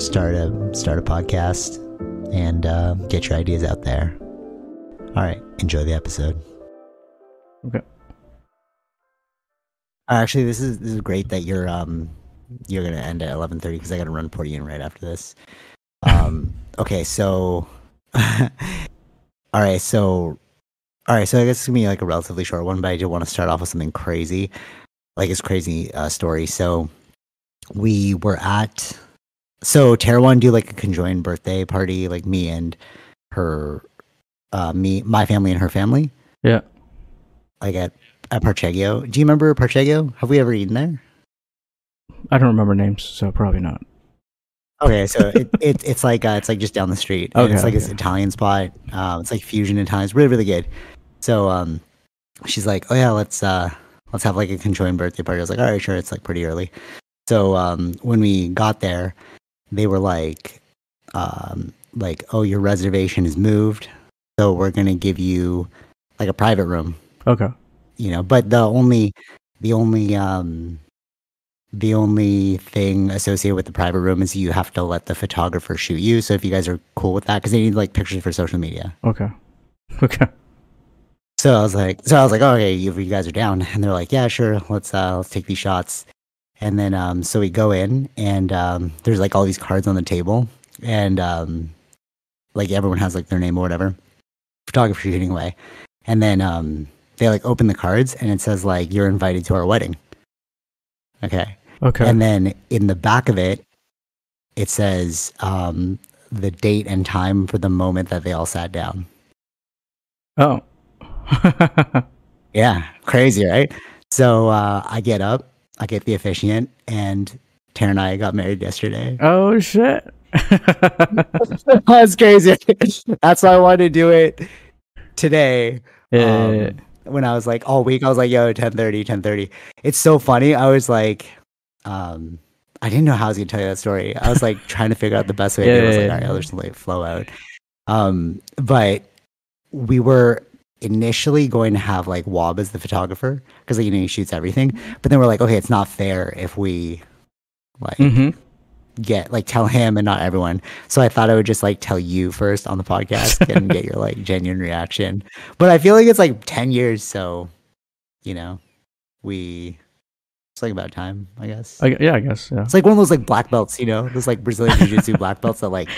Start a start a podcast and uh, get your ideas out there. All right, enjoy the episode. Okay. Actually, this is this is great that you're um you're gonna end at eleven thirty because I gotta run Portian right after this. Um. okay. So. all right. So. All right. So I guess it's gonna be like a relatively short one, but I did want to start off with something crazy, like it's crazy uh, story. So we were at. So Tara wanted to do like a conjoined birthday party, like me and her, uh, me, my family and her family, Yeah. like at at Parcheggio. Do you remember Parcheggio? Have we ever eaten there? I don't remember names, so probably not. Okay, so it, it it's like uh, it's like just down the street. Okay, it's like this. Italian spot. Um, it's like fusion Italian. It's really really good. So um, she's like, oh yeah, let's uh let's have like a conjoined birthday party. I was like, all right, sure. It's like pretty early. So um, when we got there, they were like, um, like, oh, your reservation is moved, so we're gonna give you like a private room Okay. you know but the only the only um the only thing associated with the private room is you have to let the photographer shoot you so if you guys are cool with that because they need like pictures for social media Okay. Okay. so i was like so i was like oh, okay if you guys are down and they're like yeah sure let's uh let's take these shots and then um so we go in and um there's like all these cards on the table and um like everyone has like their name or whatever. Photographer shooting away. And then um they like open the cards and it says like you're invited to our wedding. Okay. Okay. and then in the back of it it says um the date and time for the moment that they all sat down. Oh. yeah. Crazy right? So uh i get up i get the officiant and tara and i got married yesterday oh shit. that's crazy that's why i wanted to do it today yeah. um, when I was like all week, I was like, yo, 1030, 1030. It's so funny. I was like, um, I didn't know how I was gonna tell you that story. I was like trying to figure out the best way to do it. I was Yeah, like, all right, yeah. I'll just let it flow out. Um, but we were initially going to have like Wob as the photographer because like, you know he shoots everything. But then we're like, okay, it's not fair if we like mm-hmm. get like tell him and not everyone. So I thought I would just like tell you first on the podcast and get your like genuine reaction. But I feel like it's like 10 years, so you know, we it's like about time, I guess. I, yeah, I guess. Yeah. It's like one of those like black belts, you know, those like Brazilian jiu-jitsu black belts that like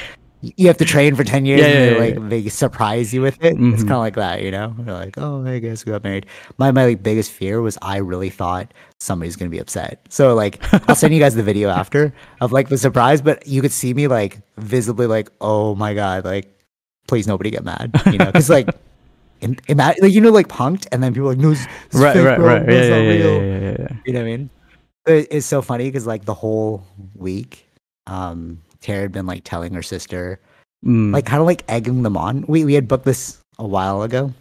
you have to train for 10 years Yeah, and yeah, they, yeah, like they surprise you with it. It's Mhm. kind of like that, you know? They're like, oh, I guess we got married. My my like, biggest fear was I really thought somebody's gonna be upset. So like I'll send you guys the video after of like the surprise, but you could see me like visibly like, oh my god, like please nobody get mad, you know? Because like. In, ima- like you know, like punked, and then people are like, no, it's, it's Right, fake, right, bro. right. Yeah, yeah, yeah, yeah, yeah, yeah, yeah. You know what I mean? It, it's so funny because like the whole week, um, Tara had been like telling her sister, Mm. like kind of like egging them on. We we had booked this a while ago,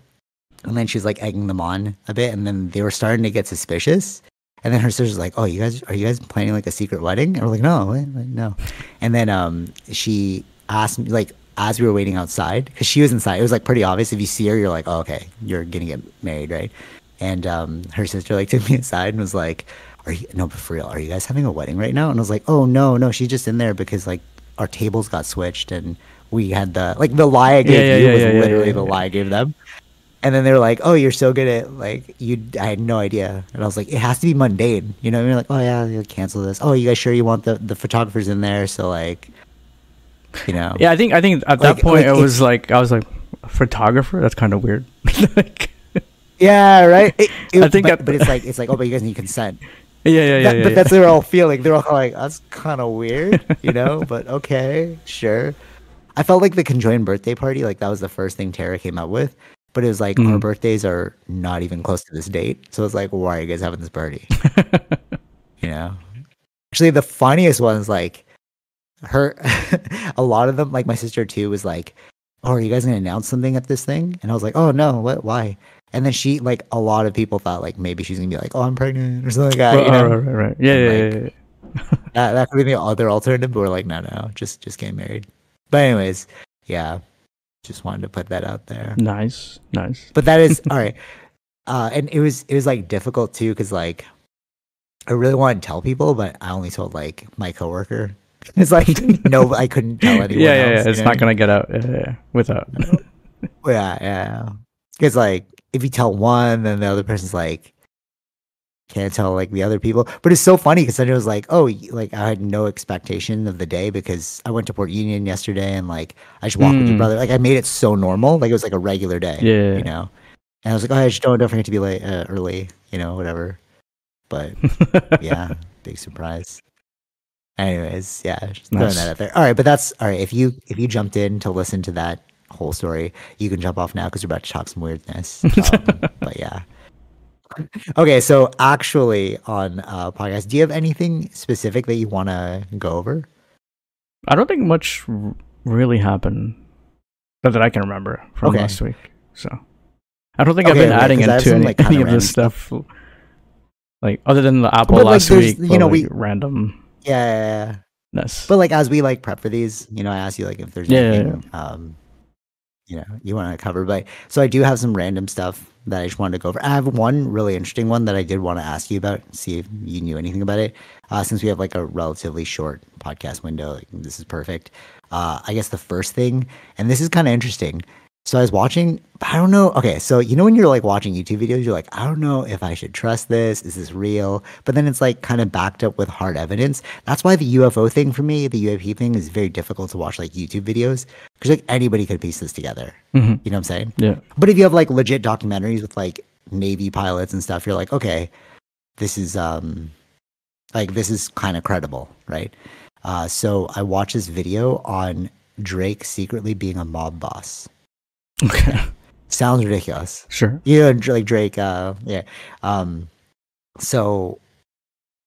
and then she was like egging them on a bit, and then they were starting to get suspicious. And then her sister's like, "Oh, you guys are you guys planning like a secret wedding?" And we're like, "No. Like, no." And then um, she asked me like as we were waiting outside because she was inside. It was like pretty obvious if you see her, you're like, "Oh, okay, you're gonna get married, right?" And um, her sister like took me aside and was like, "Are you no, but for real? Are you guys having a wedding right now?" And I was like, "Oh no, no, she's just in there because like our tables got switched and we had the like the lie I gave yeah, you yeah, was yeah, literally the lie I gave them." And then they were like, "Oh, you're so good at like you." I had no idea, and I was like, "It has to be mundane," you know. And you're like, "Oh yeah, you cancel this." Oh, you guys sure you want the the photographers in there? So like, you know. Yeah, I think I think at Like- that point like it was like I was like photographer. That's kind of weird. like, Yeah, right. It- it- I think but, but it's like it's like oh, but you guys need consent. Yeah, yeah, yeah. That- yeah, but yeah. that's they're all feeling. They're all like, that's kind of weird, you know. but okay, sure. I felt like the conjoined birthday party, like that was the first thing Tara came up with. But it was like our Mhm. birthdays are not even close to this date, so it's like, why are you guys having this party? you know. Actually, the funniest ones like her. a lot of them, like my sister too, was like, "Oh, are you guys gonna announce something at this thing?" And I was like, "Oh no, what? Why?" And then she, like, a lot of people thought like maybe she's gonna be like, "Oh, I'm pregnant" or something like that. Right, you know? right, right, right. Yeah, And, yeah, like, yeah, yeah. that that could be the other alternative, but we're like, no, no, just just getting married. But anyways, yeah, just wanted to put that out there. Nice, nice. But that is all right. Uh, and it was it was like difficult too because like I really wanted to tell people, but I only told like my coworker. It's like no, I couldn't tell Yeah, anyone. yeah, else, yeah. It's know? not gonna get out yeah, yeah, yeah, without. Yeah, yeah. Because like if you tell one, then the other person's like can't tell like the other people. But it's so funny because then it was like, oh, like I had no expectation of the day because I went to Port Union yesterday and like I just walked with your Mm. brother. Like I made it so normal, like it was like a regular day. Yeah. you know. And I was like, oh, I just don't don't forget to be late uh, early, you know, whatever. But yeah, big surprise. Anyways, yeah, just throwing that out there. All right, but that's all right. If you if you jumped in to listen to that whole story, you can jump off now because we're about to talk some weirdness. Um, but yeah. Okay, so actually on uh podcast, do you have anything specific that you want to go over? I don't think much r- really happened not that I can remember from Okay. last week. So I don't think Okay, I've been adding 'cause I have into some, like, any of this random stuff. Like other than the Apple But, last there's- week, you know, like, we- random. Yeah, yeah, yeah. But like as we like prep for these, you know, I ask you like if there's Yeah, yeah, anything um you know you want to cover. But so I do have some random stuff that I just wanted to go over. I have one really interesting one that I did want to ask you about, see if you knew anything about it. Uh, since we have like a relatively short podcast window, like, this is perfect. Uh, I guess the first thing, and this is kind of interesting. So I was watching, I don't know. Okay, so you know when you're like watching YouTube videos, you're like, I don't know if I should trust this. Is this real? But then it's like kind of backed up with hard evidence. That's why the UFO thing for me, the UAP thing, is very difficult to watch like YouTube videos because like anybody could piece this together. Mhm. You know what I'm saying? Yeah. But if you have like legit documentaries with like Navy pilots and stuff, you're like, okay, this is um like this is kind of credible, right? Uh, so I watched this video on Drake secretly being a mob boss. Okay. Sounds ridiculous. Sure. You know, like Drake, uh, yeah. Um, so,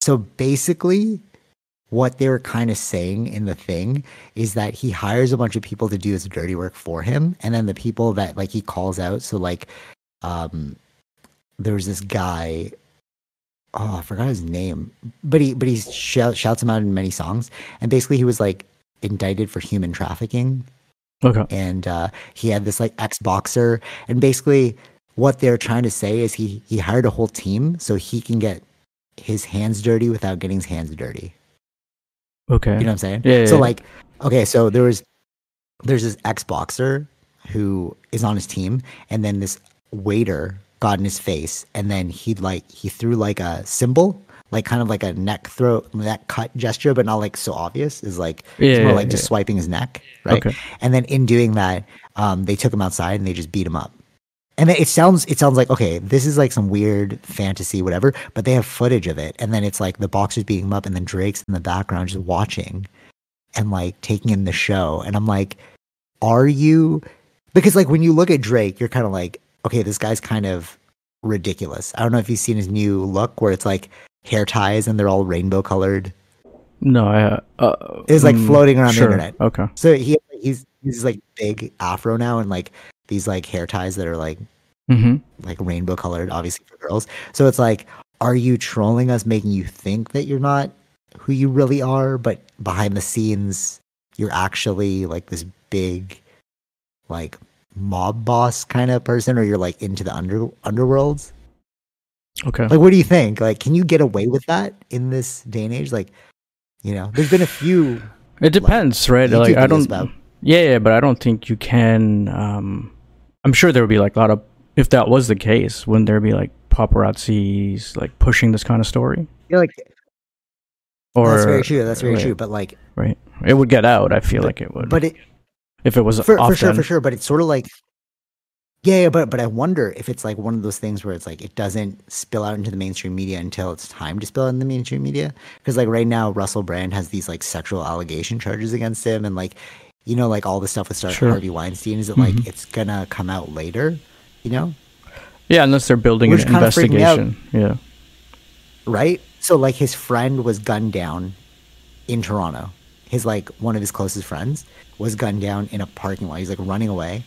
so basically, what they were kind of saying in the thing is that he hires a bunch of people to do his dirty work for him, and then the people that like he calls out. So, like, um, there was this guy. Oh, I forgot his name, but he but he shout, shouts him out in many songs, and basically he was like indicted for human trafficking Okay. and uh, he had this like ex boxer, and basically what they're trying to say is he he hired a whole team so he can get his hands dirty without getting his hands dirty. Okay. You know what I'm saying? Yeah, so yeah. like, okay, so there was there's this ex boxer who is on his team, and then this waiter got in his face, and then he like he threw like a symbol. Like kind of like a neck throw, neck cut gesture, but not like so obvious. Is like it's more yeah, like just swiping his neck, right? Okay. And then in doing that, um, they took him outside and they just beat him up. And then it sounds it sounds like okay, this is like some weird fantasy, whatever. But they have footage of it, and then it's like the boxers beating him up, and then Drake's in the background just watching, and like taking in the show. And I'm like, are you? Because like when you look at Drake, you're kind of like, okay, this guy's kind of ridiculous. I don't know if you've seen his new look where it's like hair ties and they're all rainbow colored. No, I. Uh, It was like mm, floating around sure. the internet. Okay. So he he's he's like big afro now and like these like hair ties that are like Mm-hmm. like rainbow colored, obviously for girls. So it's like, are you trolling us, making you think that you're not who you really are, but behind the scenes you're actually like this big like mob boss kind of person, or you're like into the under underworlds? Okay. Like, what do you think? Like, can you get away with that in this day and age? Like, you know, there's been a few. It depends, right? YouTube Like I don't. Yeah, yeah, but I don't think you can. Um, I'm sure there would be like a lot of. If that was the case, wouldn't there be like paparazzis like pushing this kind of story? Feel like Or that's very true. That's very right, true. But like, Right. It would get out. I feel like it would. but it if it was for, for sure, for sure. But it's sort of like, yeah, yeah, but but I wonder if it's like one of those things where it's like it doesn't spill out into the mainstream media until it's time to spill out in the mainstream media. Because like right now, Russell Brand has these like sexual allegation charges against him, and like, you know, like all the stuff with Star Sure. Harvey Weinstein. Is it like Mhm. it's gonna come out later? You know, Yeah, unless they're building Which an kind of freaked me out. investigation. Yeah. right? So like his friend was gunned down in Toronto. His like one of his closest friends was gunned down in a parking lot. He's like running away,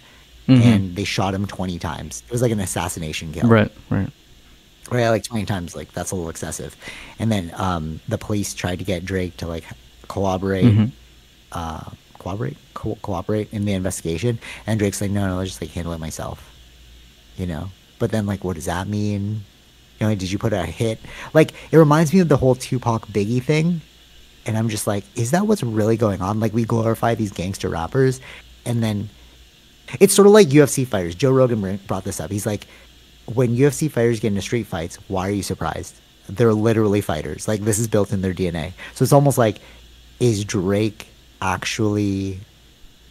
Mhm. and they shot him twenty times. It was like an assassination kill. Right. Right. Right, like twenty times. Like that's a little excessive. And then um, the police tried to get Drake to like cooperate, Mhm. uh, cooperate, co- cooperate in the investigation. And Drake's like, no, no, I'll just like handle it myself. You know. But then like, what does that mean? You know, did you put a hit? Like, it reminds me of the whole Tupac Biggie thing. And I'm just like, is that what's really going on? Like, we glorify these gangster rappers, and then it's sort of like UFC fighters. Joe Rogan brought this up. He's like, when UFC fighters get into street fights, why are you surprised? They're literally fighters. Like, this is built in their DNA. So it's almost like, is Drake actually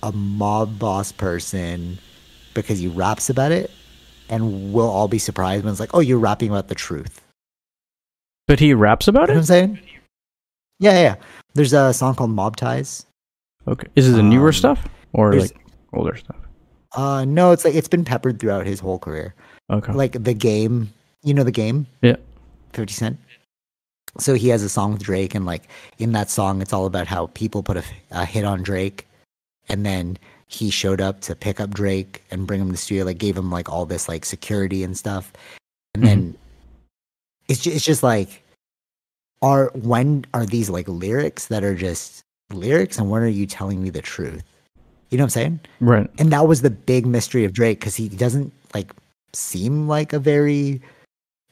a mob boss person because he raps about it? And we'll all be surprised when it's like, oh, you're rapping about the truth. But he raps about You know what I'm it. saying? Yeah, yeah, yeah. There's a song called Mob Ties. Okay. Is it the newer Um, stuff or like older stuff? Uh, no, it's like it's been peppered throughout his whole career. Okay. Like the game, you know the game, yeah. Fifty Cent. So he has a song with Drake, and like in that song, it's all about how people put a, a hit on Drake, and then he showed up to pick up Drake and bring him to the studio, like gave him like all this like security and stuff, and then it's just, it's just like, are when are these like lyrics that are just lyrics, and when are you telling me the truth? You know what I'm saying? Right. and that was the big mystery of Drake because he doesn't like seem like a very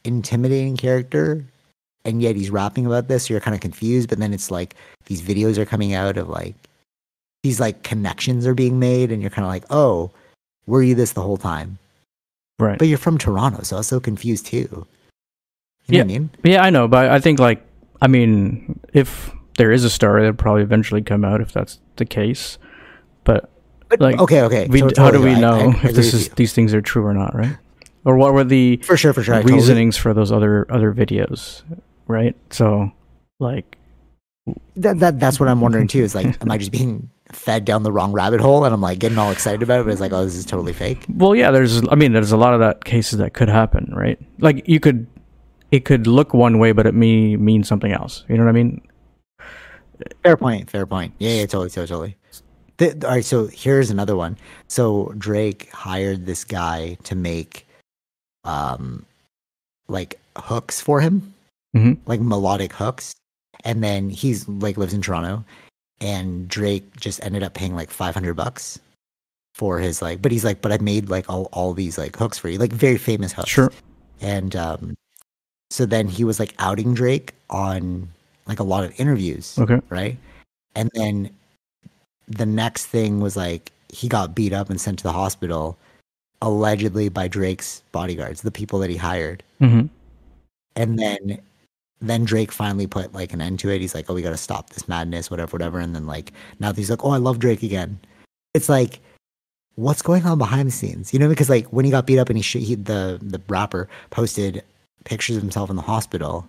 intimidating character, and yet he's rapping about this. So you're kind of confused, but then it's like these videos are coming out of like these like connections are being made, and you're kind of like, oh, were you this the whole time? Right. But you're from Toronto, so I was so confused too. You know what I mean? Yeah, I know, but I think like I mean, if there is a story, that'll probably eventually come out if that's the case. But But Like, okay, okay. we, to- how do we know I agree if this is you. these things are true or not, right? Or what were the for sure? For sure. I totally- reasonings for those other other videos, right? So, like, that, that that's what I'm wondering too. Is like, am I just being fed down the wrong rabbit hole, and I'm like getting all excited about it, but it's like, oh, this is totally fake. well, yeah, there's, I mean, there's a lot of that cases that could happen, right? Like, you could, it could look one way, but it may mean something else. You know what I mean? Fair point. Fair point. Yeah, yeah, totally, totally, totally. The, all right, so here's another one. So Drake hired this guy to make, um, like hooks for him, Mhm. like melodic hooks, and then he's like lives in Toronto, and Drake just ended up paying like five hundred bucks for his like, but he's like, but I made like all all these like hooks for you, like very famous hooks. Sure. And um, so then he was like outing Drake on like a lot of interviews Okay. right? And then the next thing was like he got beat up and sent to the hospital, allegedly by Drake's bodyguards, the people that he hired. hmm And then then Drake finally put like an end to it. He's like, "Oh, we got to stop this madness, whatever, whatever." And then like now he's like, "Oh, I love Drake again." It's like, what's going on behind the scenes? You know, because like when he got beat up and he, sh- he the the rapper posted pictures of himself in the hospital,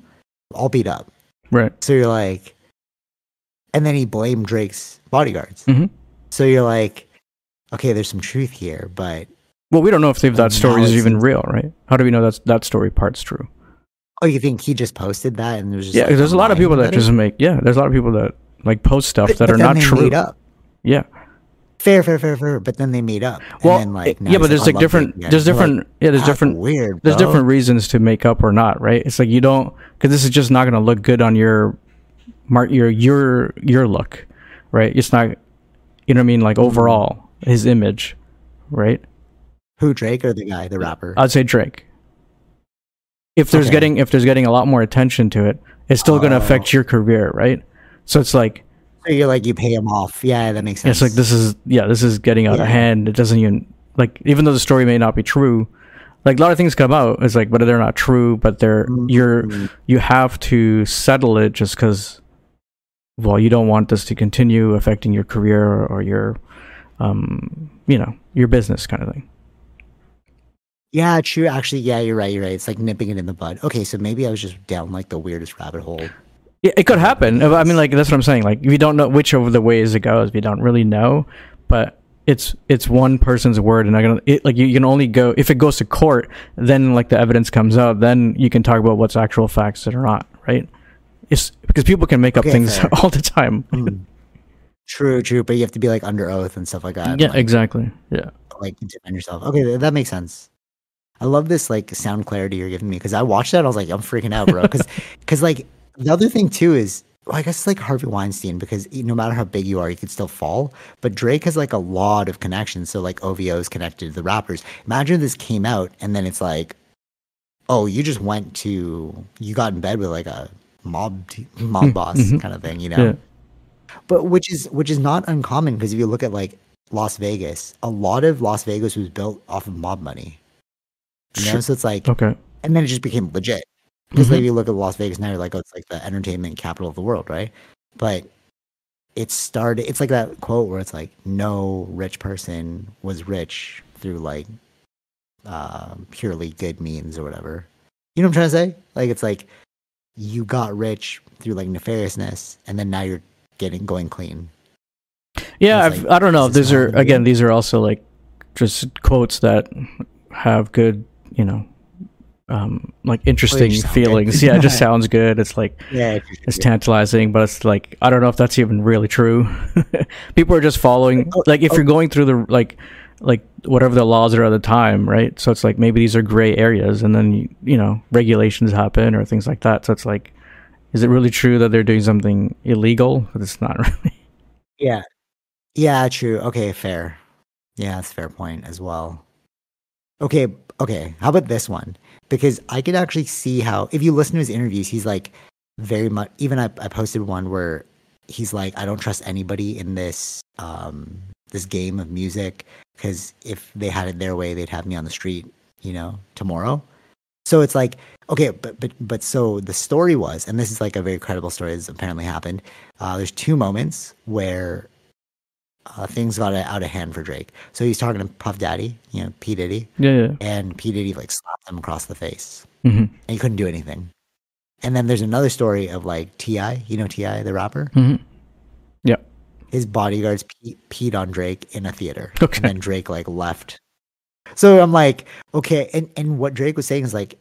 all beat up. Right. So you're like, and then he blamed Drake's bodyguards. Mhm. So you're like, okay, there's some truth here, but Well, we don't know if that story is even real, right? How do we know that that story part's true? oh, you think he just posted that and there's just Yeah, like, there's a lot of people that just make yeah. There's a lot of people that like post stuff But- that but are not true. Yeah. Fair, fair, fair, fair. But then they made up. And Well, then, like, now yeah, but there's "I like different. There's You're like, different. yeah, there's different. Weird. There's different reasons to make up or not, right? It's like you don't because this is just not going to look good on your mark your your your look, right? It's not. You know what I mean? Like overall, his image, right? Who Drake or the guy, the rapper? I'd say Drake. If there's Okay. getting if there's getting a lot more attention to it, it's still going to oh. affect Oh. your career, right? So it's like so you're like you pay him off. Yeah, that makes sense. it's like this is yeah, this is getting out Yeah. of hand. It doesn't even like even though the story may not be true, like a lot of things come out. It's like, but they're not true. But they're you're Mhm. you have to settle it just because well, you don't want this to continue affecting your career or your, um, you know, your business kind of thing. Yeah, true. Actually, yeah, you're right. You're right. It's like nipping it in the bud. Okay, so maybe I was just down like the weirdest rabbit hole. Yeah, it could happen. I mean, like that's what I'm saying. Like we don't know which of the ways it goes. We don't really know, but it's it's one person's word, and I can it, like you, you can only go if it goes to court. Then like the evidence comes out, then you can talk about what's actual facts that are not right. It's because people can make up Okay, things fair. all the time. Hmm. True, true. But you have to be like under oath and stuff like that. yeah, like, exactly. Yeah. like defend yourself. Okay, that makes sense. I love this like sound clarity you're giving me because I watched that. I was like, I'm freaking out, bro. because Because, like the other thing too is, well, I guess it's like Harvey Weinstein because no matter how big you are, you could still fall. But Drake has like a lot of connections. So like OVO is connected to the rappers. Imagine this came out and then it's like, oh, you just went to, you got in bed with like a mob t- mob boss mhm. kind of thing, you know? Yeah. but which is which is not uncommon because if you look at like Las Vegas, a lot of Las Vegas was built off of mob money. You know, Sure. so it's like, Okay. and then it just became legit. Because like Mhm. if you look at Las Vegas now, you're like, oh, it's like the entertainment capital of the world, right? But it started. It's like that quote where it's like, no rich person was rich through like uh, purely good means or whatever. You know what I'm trying to say? Like it's like you got rich through like nefariousness, and then now you're getting going clean. Yeah, I've, like, I don't know. These are again. These are also like just quotes that have good, you know, um, like interesting good. feelings. Yeah, it just sounds good. It's like Yeah, it's tantalizing, but it's like I don't know if that's even really true. People are just following. Oh, Like if oh. you're going through the like, like whatever the laws are at the time, right? So it's like maybe these are gray areas, and then you, you know regulations happen or things like that. So it's like, is it really true that they're doing something illegal? But it's not really. Yeah. Yeah, true. Okay, fair. Yeah, that's a fair point as well. Okay, okay. How about this one? Because I could actually see how if you listen to his interviews, he's like very much even I, I posted one where he's like, I don't trust anybody in this um this game of music because if they had it their way, they'd have me on the street, you know, tomorrow. So it's like, okay, but but but so the story was, and this is like a very credible story that's apparently happened. Uh, there's two moments where uh, things got out of hand for Drake. So he's talking to Puff Daddy, you know, P Diddy, Yeah, yeah. and P Diddy like slapped him across the face, hmm and he couldn't do anything. And then there's another story of like T.I., you know T.I., the rapper. hmm Yeah. His bodyguards pe- peed on Drake in a theater, Okay. and then Drake like left. So I'm like, okay, and and what Drake was saying is like,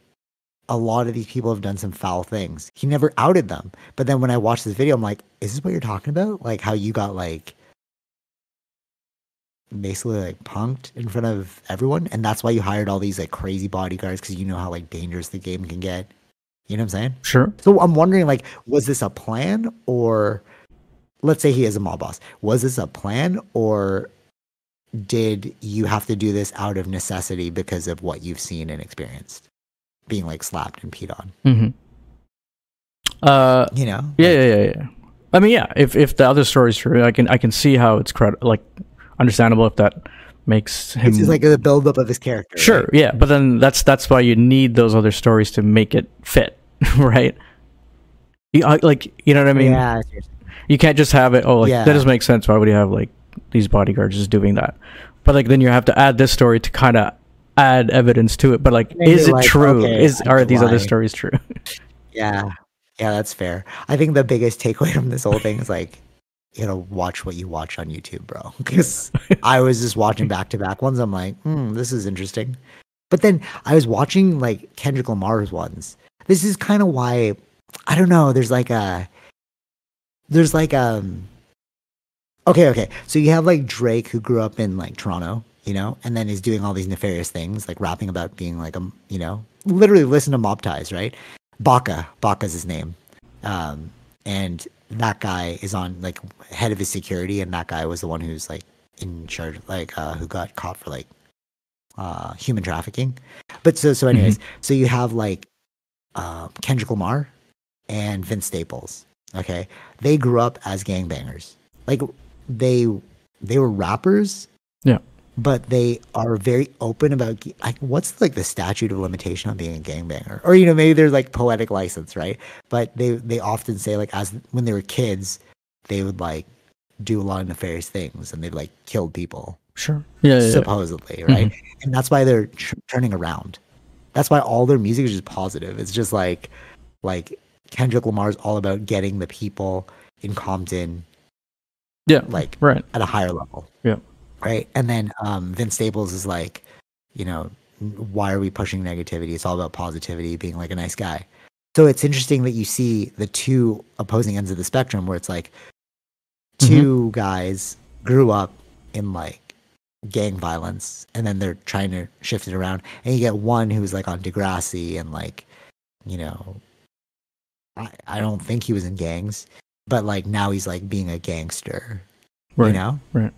a lot of these people have done some foul things. He never outed them, but then when I watched this video, I'm like, is this what you're talking about? Like how you got like basically like punked in front of everyone, and that's why you hired all these like crazy bodyguards because you know how like dangerous the game can get. You know what I'm saying? Sure. So I'm wondering, like, was this a plan, or let's say he is a mob boss? Was this a plan, or did you have to do this out of necessity because of what you've seen and experienced, being like slapped and peed on? mm-hmm. Uh, You know? yeah, yeah, yeah, yeah. I mean, yeah. If if the other story's true, I can I can see how it's cred- like understandable if that makes him It's like the buildup of his character. sure, right? yeah. But then that's that's why you need those other stories to make it fit, right? You, uh, like you know what I mean? yeah. I see what you're saying. You can't just have it. Oh, like, Yeah. that doesn't make sense. Why would you have like these bodyguards just doing that? But like then you have to add this story to kind of add evidence to it. But like, Make is it like, true? okay, is I are these other stories true? Yeah. Yeah, that's fair. I think the biggest takeaway from this whole thing is like, you know, watch what you watch on YouTube, bro. Because I was just watching back to back ones. I'm like, hmm, this is interesting. But then I was watching like Kendrick Lamar's ones. This is kind of why I don't know. There's like a, there's like um, okay, okay. So you have like Drake who grew up in like Toronto, you know, and then is doing all these nefarious things, like rapping about being like a, you know, literally listen to Mob Ties, right? Baka, Baka's his name. Um, and that guy is on like head of his security, and that guy was the one who's like in charge, like uh, who got caught for like uh, human trafficking. But so so, anyways, so you have like uh, Kendrick Lamar and Vince Staples. Okay, they grew up as gangbangers. Like they they were rappers. Yeah. But they are very open about like what's like the statute of limitation on being a gangbanger, or you know maybe there's like poetic license, right? But they they often say like as when they were kids, they would like do a lot of nefarious things and they'd like kill people Sure. Yeah. yeah, yeah. supposedly, right? Mm-hmm. And that's why they're tr- turning around. That's why all their music is just positive. It's just like, like Kendrick Lamar's all about getting the people in Compton Yeah. like Right. at a higher level, Yeah. Right? And then um, Vince Staples is like, you know, why are we pushing negativity? It's all about positivity, being like a nice guy. So it's interesting that you see the two opposing ends of the spectrum, where it's like 2 guys grew up in like gang violence, and then they're trying to shift it around, and you get one who's like on Degrassi and like, you know, I, I don't think he was in gangs, but like now he's like being a gangster, Right. you know? Right.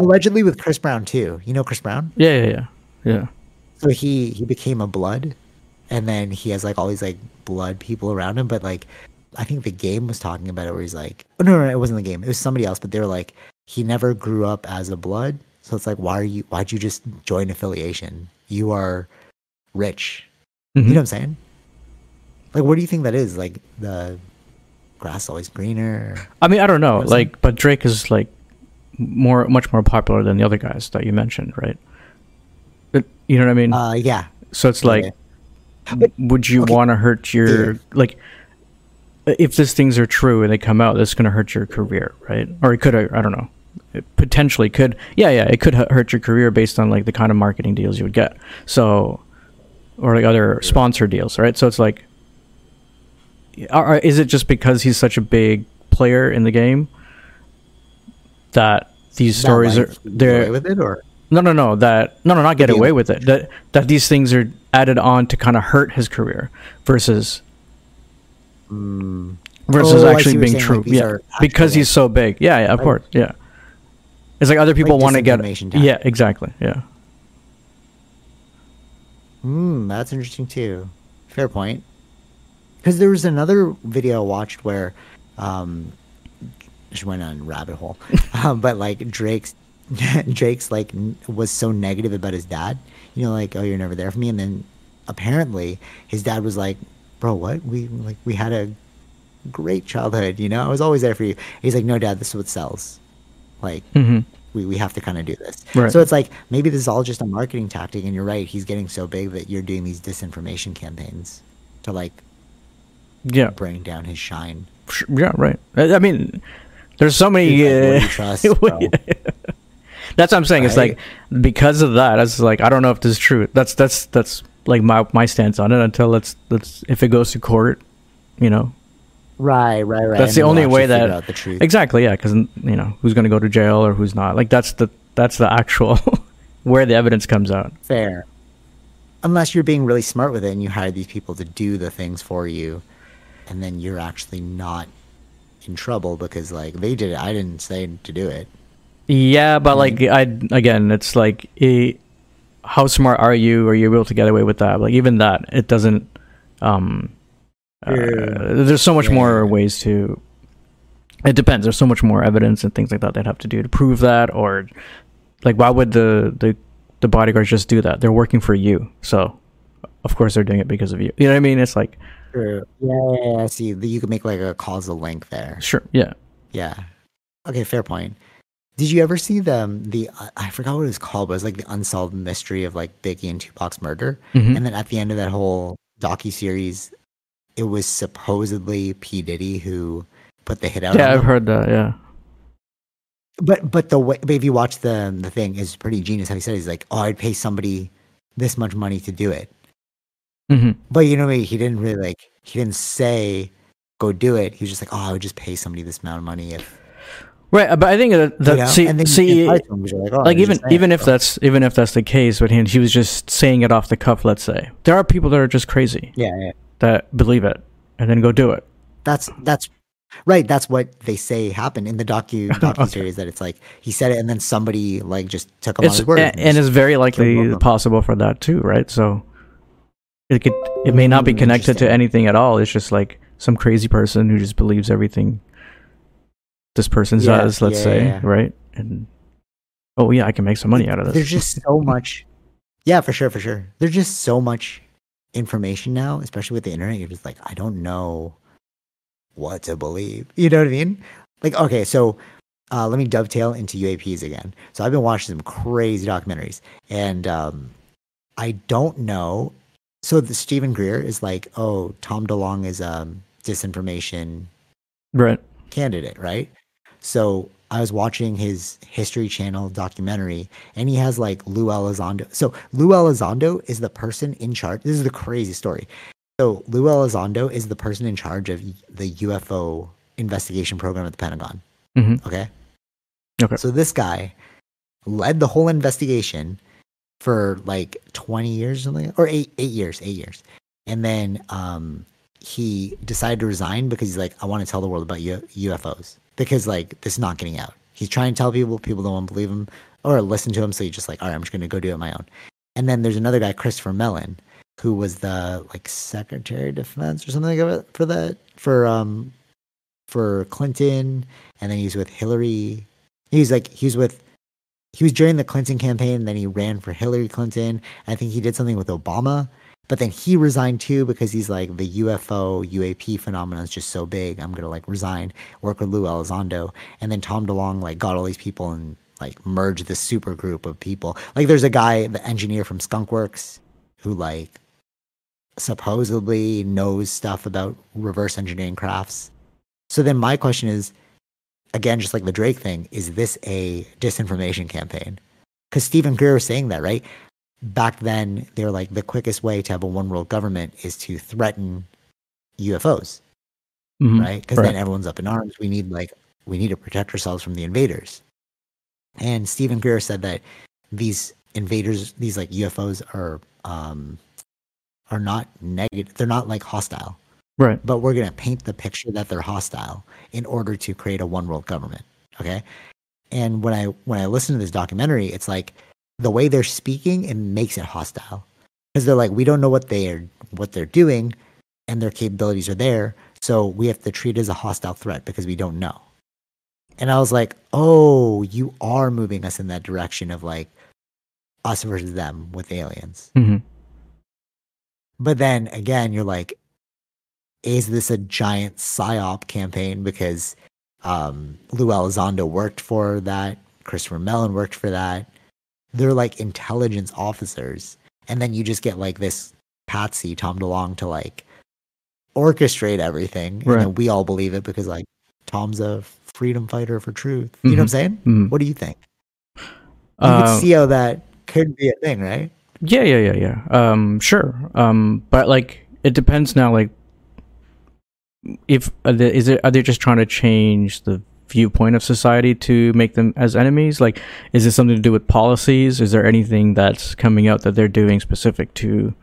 Allegedly with Chris Brown too. You know Chris Brown? Yeah. Yeah. Yeah. Yeah. So he he became a blood, and then he has like all these like blood people around him. But like, I think the game was talking about it where he's like, oh, no, no, no, it wasn't the game. It was somebody else. But they were like, he never grew up as a blood. So it's like, why are you? Why'd you just join affiliation? You are rich. Mhm. You know what I'm saying? Like, what do you think that is? Like the grass always greener. I mean, I don't know. What is it? Like, but Drake is like more, much more popular than the other guys that you mentioned, right? It, you know what I mean? Uh, yeah. so it's yeah, like, yeah. would you okay. want to hurt your like? If these things are true and they come out, that's going to hurt your career, right? Or it could, I don't know. It potentially could. Yeah, yeah, it could hurt your career based on like the kind of marketing deals you would get. So, or like other sponsor deals, right? So it's like, is it just because he's such a big player in the game that these that stories are he can get they're with it, or no, no, no. That no, no, not get away with it. That that these things are added on to kind of hurt his career versus versus Oh, actually being saying, true. like yeah, because he's so big. Yeah, yeah, of Like- course. Yeah, it's like other people Like want to get. Yeah, exactly. Yeah. Hmm, that's interesting too. Fair point. Because there was another video I watched where, um, just went on a rabbit hole, um, but like Drake's, Drake's like n- was so negative about his dad. You know, like oh you're never there for me, and then apparently his dad was like, bro, what we like we had a great childhood. You know, I was always there for you. He's like, no, dad, this is what sells. Like hmm we, we have to kind of do this. Right. So it's like maybe this is all just a marketing tactic, and you're right. He's getting so big that you're doing these disinformation campaigns to like Yeah. bring down his shine. Sh- Yeah. Right. I mean, there's so many. Uh, trust. That's what I'm saying. It's like because of that. It's like I don't know if this is true. That's that's that's like my my stance on it until it's let's if it goes to court, you know. Right, right, right. That's and the only way that the truth. exactly yeah because you know who's going to go to jail or who's not. Like that's the that's the actual where the evidence comes out. Fair. Unless you're being really smart with it and you hire these people to do the things for you, and then you're actually not in trouble because like they did it. I didn't say to do it. Yeah, but like I again, it's like eh, how smart are you? Are you able to get away with that? Like even that, it doesn't. Um, uh, there's so much Yeah. more ways to. It depends. There's so much more evidence and things like that they'd have to do to prove that, or like why would the the the bodyguards just do that? They're working for you, so of course they're doing it because of you. You know what I mean? It's like True. Yeah, yeah, see. You could make like a causal link there. sure, yeah. Yeah. Okay, fair point. Did you ever see the the uh, I forgot what it was called, but it was like the unsolved mystery of like Biggie and Tupac's murder. Mhm. And then at the end of that whole docu series, it was supposedly P Diddy who put the hit out. Yeah, I've them. heard that. Yeah. But but the way but if you watch the the thing is pretty genius. How he said he's like, oh, I'd pay somebody this much money to do it. Hmm But you know, what I mean? he didn't really like. He didn't say go do it. He was just like, oh, I would just pay somebody this amount of money if. Right, but I think that, that you know? see, see, get fired from him, 'cause you're like, oh, like even even if bro. that's even if that's the case but he, he was just saying it off the cuff let's say there are people that are just crazy yeah, yeah. that believe it and then go do it That's that's right. That's what they say happened in the docu docu series. That it's like he said it, and then somebody like just took him on his word. and, and it's very likely both of them. possible for that too right so it could it may not be Mm, connected to anything at all it's just like some crazy person who just believes everything this person Yeah, says let's yeah, say yeah. right and oh yeah i can make some money out of this There's just so much. Yeah, for sure, for sure. There's just so much information now, especially with the internet. You're just like, I don't know what to believe. You know what I mean? like okay, so uh, let me dovetail into UAPs again. So I've been watching some crazy documentaries, and um, I don't know. So the Steven Greer is like, oh, Tom DeLonge is a disinformation Right. candidate, right? So I was watching his History Channel documentary, and he has like Lou Elizondo. So Lou Elizondo is the person in charge. This is the crazy story. So Lou Elizondo is the person in charge of the UFO investigation program at the Pentagon. hmm Okay. Okay. So this guy led the whole investigation for like 20 years or eight, eight years, eight years. And then um, he decided to resign because he's like, I want to tell the world about U- UFOs because like this is not getting out. He's trying to tell people, people don't want to believe him or listen to him. So he's just like, all right, I'm just going to go do it my own. And then there's another guy, Christopher Mellon, who was the like Secretary of Defense or something like that for that for um for Clinton, and then he's with Hillary. He's like he's with he was during the Clinton campaign, then he ran for Hillary Clinton. I think he did something with Obama, but then he resigned too because he's like the UFO UAP phenomenon is just so big. I'm gonna like resign, work with Lou Elizondo, and then Tom DeLonge like got all these people and like merged this super group of people. Like there's a guy, the engineer from Skunkworks, who like supposedly knows stuff about reverse engineering crafts. So then my question is, again, just like the Drake thing, is this a disinformation campaign? Because Steven Greer was saying that, right? Back then, they were like the quickest way to have a one world government is to threaten UFOs, Mhm. right? Because Right. then everyone's up in arms. We need like we need to protect ourselves from the invaders. And Steven Greer said that these invaders, these like UFOs, are um, are not negative. They're not like hostile Right. but we're going to paint the picture that they're hostile in order to create a one world government okay? And when i when i listen to this documentary it's like the way they're speaking it makes it hostile. Because they're like we don't know what they're what they're doing and their capabilities are there so we have to treat it as a hostile threat because we don't know. And i was like oh you are moving us in that direction of like us versus them with aliens. Hmm but then again, you're like, is this a giant psyop campaign? Because um, Lou Elizondo worked for that, Christopher Mellon worked for that. They're like intelligence officers, and then you just get like this patsy Tom DeLonge to like orchestrate everything, and Right. then we all believe it because like Tom's a freedom fighter for truth. You know what I'm saying? hmm What do you think? You Uh, could see how that could be a thing, right? Yeah, yeah, yeah, yeah. Um, sure. Um, but like, it depends now. Like, if is it are they just trying to change the viewpoint of society to make them as enemies? Like, is it something to do with policies? Is there anything that's coming out that they're doing specific to?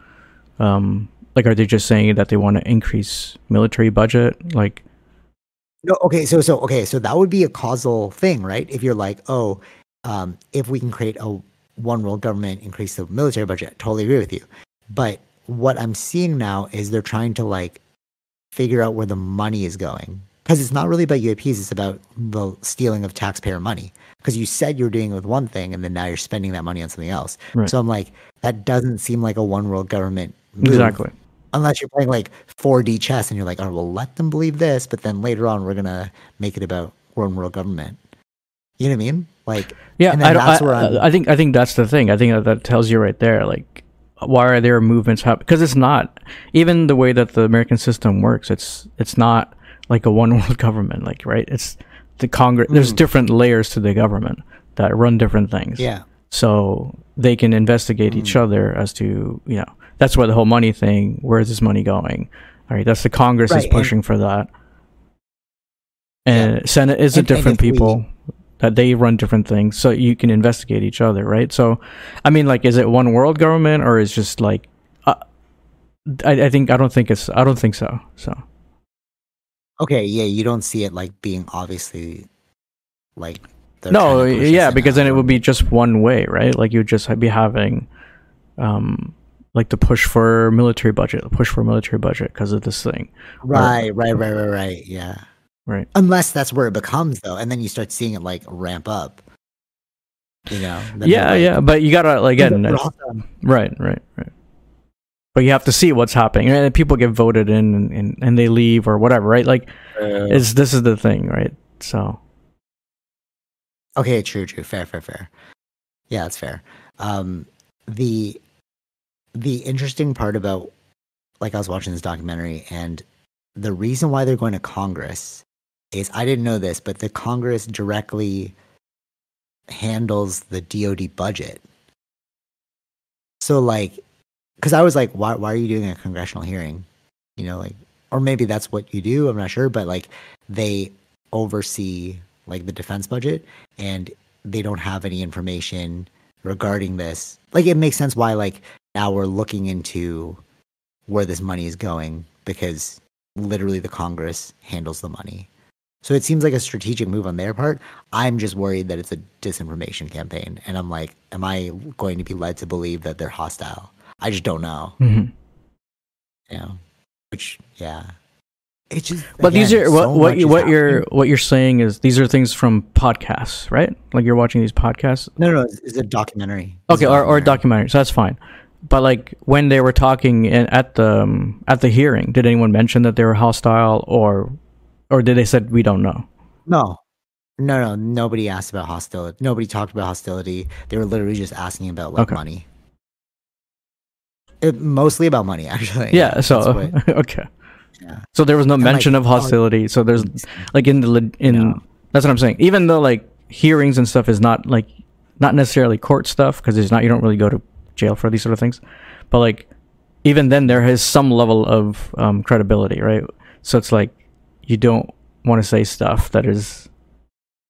Um, like, are they just saying that they want to increase military budget? Like, No, okay, so so okay, so that would be a causal thing, right? If you're like, oh, um, if we can create a one world government, increase the military budget, totally agree with you. But what I'm seeing now is they're trying to like figure out where the money is going because it's not really about UAPs; it's about the stealing of taxpayer money. Because you said you're doing it with one thing, and then now you're spending that money on something else. Right. So I'm like, that doesn't seem like a one world government. Move exactly. unless you're playing like 4D chess and you're like, oh, well, let them believe this, but then later on we're gonna make it about one world government. You know what I mean? Like, Yeah, I, I, I think I think that's the thing. I think that, that tells you right there, like why are there movements happening? Because it's not even the way that the American system works. It's it's not like a one world government, like right. It's the Congress. There's different layers to the government that run different things. Mm. yeah, So they can investigate each Mm. other as to you know that's where the whole money thing. Where is this money going? All right, that's the Congress Right, is and- pushing for that, and Senate is a And- and different if we- people that they run different things, so you can investigate each other, right? So, I mean, like, is it one world government or is just like? Uh, I, I think I don't think it's I don't think so. So okay, yeah. You don't see it like being obviously like no, trying to push yeah, because then it would be just one way, right? Like you'd just be having, um, like the push for military budget, the push for military budget because of this thing, right, right, right, right, right. Yeah, right? unless that's where it becomes though, and then you start seeing it like ramp up. You know? Yeah, they're, yeah, but you gotta like, again, "We're it's- hostile." right, right, right. But you have to see what's happening, and people get voted in, and, and, and they leave or whatever, right? Like, Uh, it's this is the thing, right? So Okay, true, true, fair, fair, fair. Yeah, that's fair. Um, the the interesting part about like I was watching this documentary and the reason why they're going to Congress is I didn't know this, but the Congress directly handles the DoD budget. So like, because I was like, why why are you doing a congressional hearing? You know, like, or maybe that's what you do. I'm not sure, but like, they oversee like the defense budget, and they don't have any information regarding this. Like, it makes sense why like now we're looking into where this money is going because literally the Congress handles the money. So it seems like a strategic move on their part. I'm just worried that it's a disinformation campaign. And I'm like, am I going to be led to believe that they're hostile? I just don't know. mhm. You know? Which, yeah. It's just. But these are what so what much you, is what you're what you're saying is these are things from podcasts, right? Like you're watching these podcasts. No, no, it's, it's a documentary. It's Okay, or, or a documentary. So that's fine. But like when they were talking in, at the um, at the hearing, did anyone mention that they were hostile, or or did they said we don't know? No. No, no, nobody asked about hostility. Nobody talked about hostility. They were literally just asking about like Okay. money. It, mostly about money, actually. Yeah. So what- okay. yeah. So there was no And, like, mention of oh, hostility. So there's like in the in No. that's what I'm saying. Even though like hearings and stuff is not like not necessarily court stuff because it's not you don't really go to jail for these sort of things, but like even then there is some level of um, credibility, right? So it's like you don't want to say stuff that is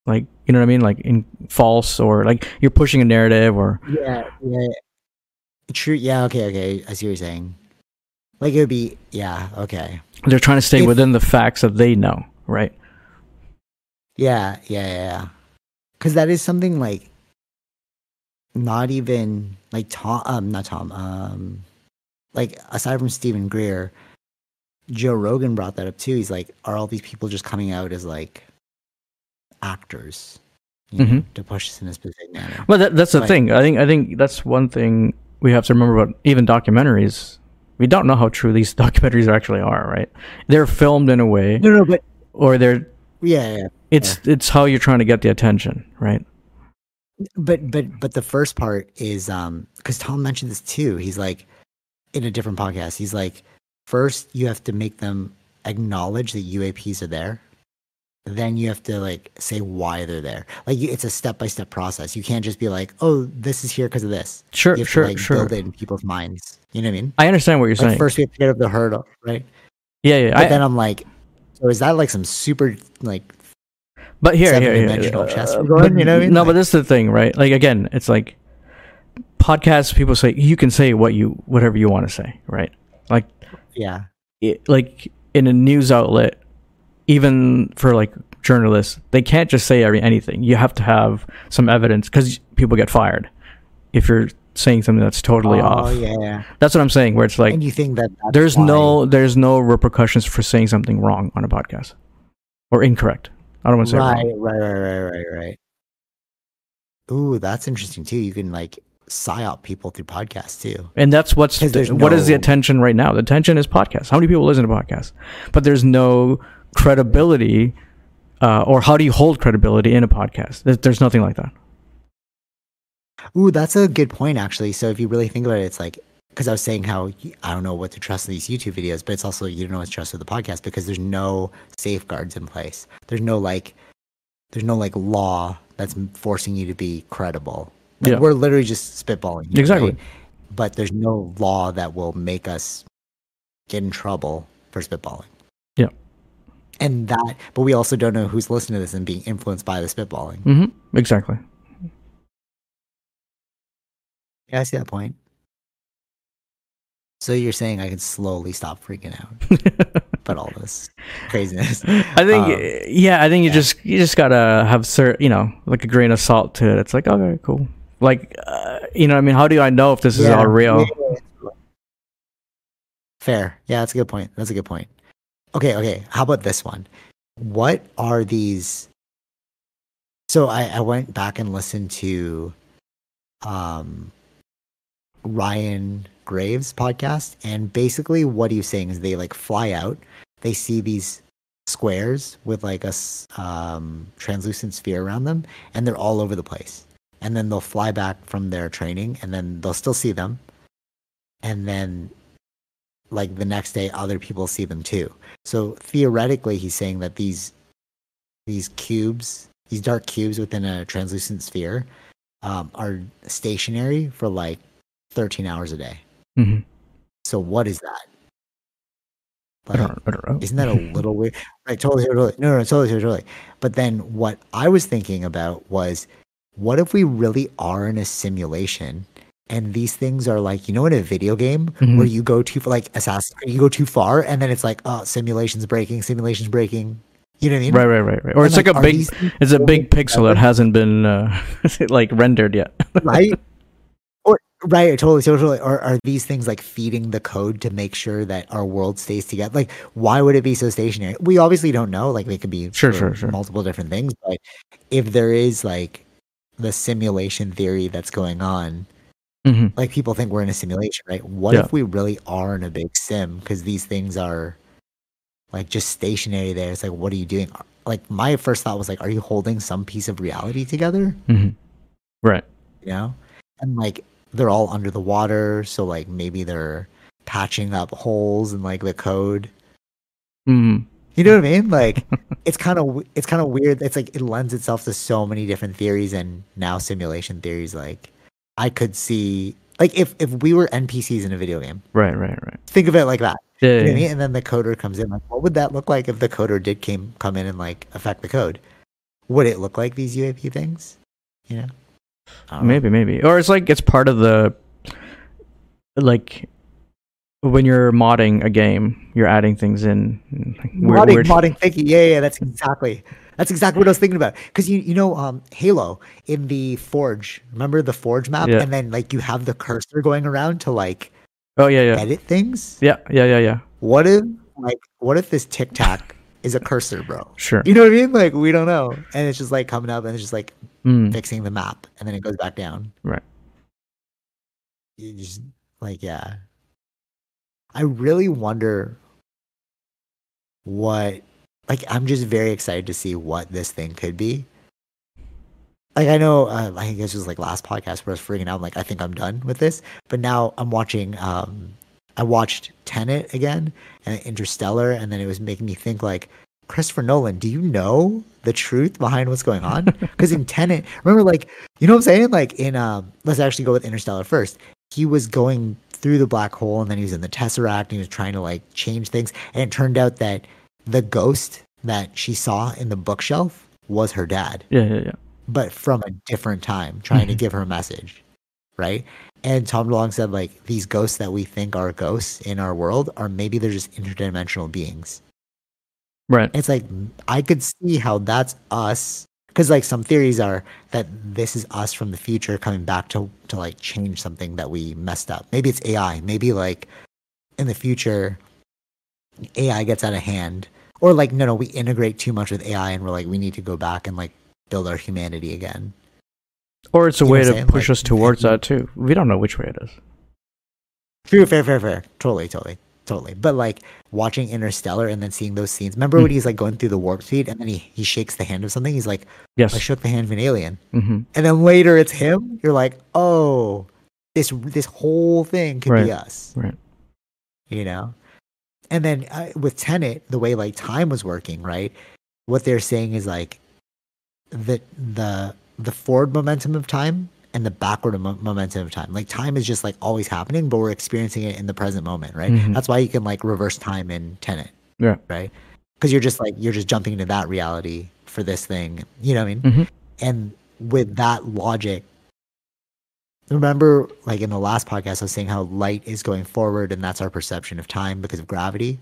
like you know what I mean, like in false or like you're pushing a narrative or Yeah, yeah. True. Yeah. Okay. Okay. I see what you're saying. Like it would be. Yeah. Okay. they're trying to stay If- within the facts that they know, right? Yeah. Yeah. Yeah. Because that is something like not even like Tom. Um. Not Tom. Um. Like aside from Steven Greer, Joe Rogan brought that up too. He's like, are all these people just coming out as like actors? You know, Mhm. to push this in a specific manner. Well, that, that's the Right. thing. I think I think that's one thing we have to remember about even documentaries. We don't know how true these documentaries actually are, right? They're filmed in a way, No, no, but or they're yeah, yeah. it's it's how you're trying to get the attention, right? But but but the first part is um because Tom mentioned this too. He's like in a different podcast. He's like, first you have to make them acknowledge that UAPs are there. Then you have to like say why they're there. Like it's a step by step process. You can't just be like, oh, this is here because of this. Sure, you have sure, to like sure. build it in people's minds. You know what I mean? I understand what you're Like saying. first we have to get over the hurdle, right? yeah, yeah. But I, then I'm like, so is that like some super like but here, here, here. seven-dimensional chess uh, going, but- you know what I mean? No, Like- but this is the thing, right? Like again, it's like podcasts. People say you can say what you whatever you want to say, right? Like yeah. it, like in a news outlet, even for like journalists, they can't just say every, anything. You have to have some evidence because people get fired if you're saying something that's totally oh, off. yeah, yeah. That's what I'm saying. Where it's like and you think that there's why- no there's no repercussions for saying something wrong on a podcast or incorrect. I don't want to say right, wrong. right, right, right, right, right. Ooh, that's interesting too. You can like psyop people through podcasts too. And that's what's 'Cause there's what is the attention right now? The attention is podcasts. How many people listen to podcasts? But there's no credibility, uh, or how do you hold credibility in a podcast? There's, there's nothing like that. Ooh, that's a good point actually. So if you really think about it, it's like because I was saying how I don't know what to trust in these YouTube videos, but it's also you don't know what to trust with the podcast because there's no safeguards in place. There's no like, there's no like law that's forcing you to be credible. Like, Yeah. we're literally just spitballing. here, Exactly. right? But there's no law that will make us get in trouble for spitballing. Yeah. And that, but we also don't know who's listening to this and being influenced by the spitballing. Mm-hmm. Exactly. Yeah, I see that point. So you're saying I can slowly stop freaking out, but all this craziness. I think, Um, yeah, I think you yeah. just you just gotta have cer you know, like a grain of salt to it. It's like, okay, cool. Like, uh, you know, I mean, how do I know if this is yeah, all real? Fair. Yeah, that's a good point. That's a good point. Okay, okay. How about this one? What are these? So I, I went back and listened to um, Ryan Graves podcast, and basically what he was saying is they like fly out, they see these squares with like a um, translucent sphere around them, and they're all over the place. And then they'll fly back from their training, and then they'll still see them. And then, like the next day, other people see them too. So theoretically, he's saying that these these cubes, these dark cubes within a translucent sphere, um, are stationary for like 13 hours a day. mm-hmm. So what is that? I don't, I don't know. Isn't that a little weird? Right, totally, totally. No, no, totally, totally, totally. But then what I was thinking about was, what if we really are in a simulation, and these things are like, you know, in a video game Mhm. where you go too like Assassin's Creed, you go too far, and then it's like, oh, simulation's breaking, simulation's breaking. You know what I mean? Right, right, right, right. Or And, it's like, a big, it's a big pixel that hasn't been uh, like rendered yet. right? Or right, totally, totally. Or are these things like feeding the code to make sure that our world stays together? Like, why would it be so stationary? We obviously don't know. Like, they could be Sure, sure, sure. multiple different things. But if there is like the simulation theory that's going on, hmm like people think we're in a simulation, right? What Yeah. if we really are in a big sim? Because these things are like just stationary there. It's like, what are you doing? Like, my first thought was like, are you holding some piece of reality together? hmm Right. you know and like they're all under the water so like maybe they're patching up holes in like the code hmm you know what i mean? Like it's kind of it's kind of weird. It's like it lends itself to so many different theories and now simulation theories. Like i could see like if if we were npcs in a video game. Right, right, right. think of it like that. Yeah, you know I mean? and then the coder comes in. Like what would that look like if the coder did came come in and like affect the code? Would it look like these uap things? You know? Don't know. Maybe, maybe. Or it's like it's part of the like when you're modding a game, you're adding things in. like, weird- modding, weird- modding thinking. Yeah, yeah, that's exactly that's exactly what I was thinking about. Because you you know, um, Halo in the Forge, remember the Forge map, Yeah. and then like you have the cursor going around to like Oh yeah, yeah, edit things. yeah, yeah, yeah, yeah. What if like what if this Tic Tac is a cursor, bro? Sure. You know what I mean? Like we don't know, and it's just like coming up, and it's just like Mm, fixing the map, and then it goes back down. Right. You just like yeah. I really wonder what like I'm just very excited to see what this thing could be. Like I know uh, I think this was like last podcast where I was freaking out I'm like I think I'm done with this, but now I'm watching um I watched Tenet again and Interstellar and then it was making me think like Christopher Nolan, do you know the truth behind what's going on? Because in Tenet, remember, like, you know what I'm saying? Like, in, um, let's actually go with Interstellar first. He was going through the black hole and then he was in the Tesseract and he was trying to, like, change things. And it turned out that the ghost that she saw in the bookshelf was her dad, yeah, yeah, yeah. but from a different time, trying to Mhm. give her a message. Right. And Tom DeLonge said, like, these ghosts that we think are ghosts in our world are maybe they're just interdimensional beings. Right. It's like I could see how that's us because like some theories are that this is us from the future coming back to to like change something that we messed up. Maybe it's AI. Maybe like in the future AI gets out of hand or like no no we integrate too much with AI and we're like we need to go back and like build our humanity again. Or it's a You way to push Like, us towards that too. We don't know which way it is. True, fair, fair, fair. Totally, totally, totally. But like watching Interstellar and then seeing those scenes. Remember Hmm. when he's like going through the warp speed and then he, he shakes the hand of something? He's like, Yes. I shook the hand of an alien. hmm and then later it's him you're like oh this this whole thing could be us Right. you know and then uh, with tenet the way like time was working right what they're saying is like the the the forward momentum of time and the backward mo- momentum of time. Like time is just like always happening but we're experiencing it in the present moment right? Mhm. that's why you can like reverse time in tenet Yeah. right? Because you're just like you're just jumping into that reality for this thing you know what i mean? Mhm. and with that logic remember like in the last podcast i was saying how light is going forward and that's our perception of time because of gravity?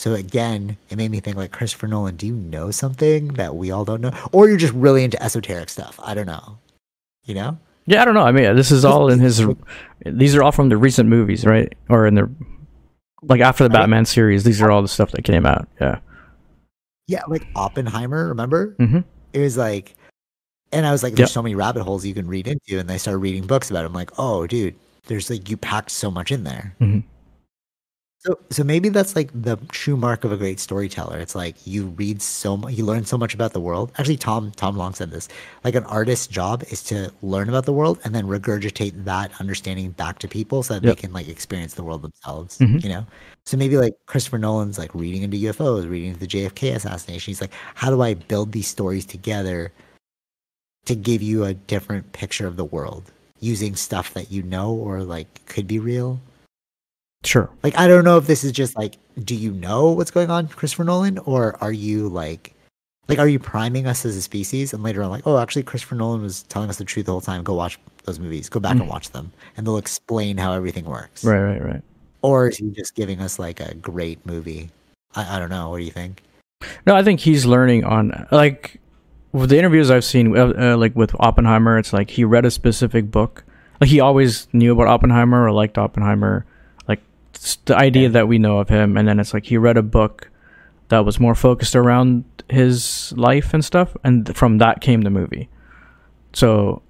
So again it made me think like christopher nolan do you know something that we all don't know? Or you're just really into esoteric stuff. I don't know. You know Yeah, I don't know. I mean, this is all in his. These are all from the recent movies, right? Or in the like after the Batman series. These are all the stuff that came out. Yeah. yeah like oppenheimer remember hmm it was like and i was like there's Yep. so many rabbit holes you can read into and i started reading books about it i'm like oh dude there's like you packed so much in there Mhm. So, so maybe that's like the true mark of a great storyteller. It's like you read so much, you learn so much about the world. Actually, Tom Tom DeLonge said this. Like an artist's job is to learn about the world and then regurgitate that understanding back to people so that Yep. they can like experience the world themselves. Mhm. You know. So maybe like Christopher Nolan's like reading into UFOs, reading into the JFK assassination. He's like, how do I build these stories together to give you a different picture of the world using stuff that you know or like could be real? Sure. Like I don't know if this is just like do you know what's going on, Christopher Nolan, or are you like like are you priming us as a species and later on like, oh actually Christopher Nolan was telling us the truth the whole time, go watch those movies, go back and watch them, and they'll explain how everything works. Right, right, right. Or is he just giving us like a great movie? I, I don't know. What do you think? No, I think he's learning on like with the interviews I've seen, uh, uh, like with Oppenheimer. It's like he read a specific book. Like he always knew about Oppenheimer or liked Oppenheimer, the idea Yeah. that we know of him. And then it's like he read a book that was more focused around his life and stuff, and from that came the movie. So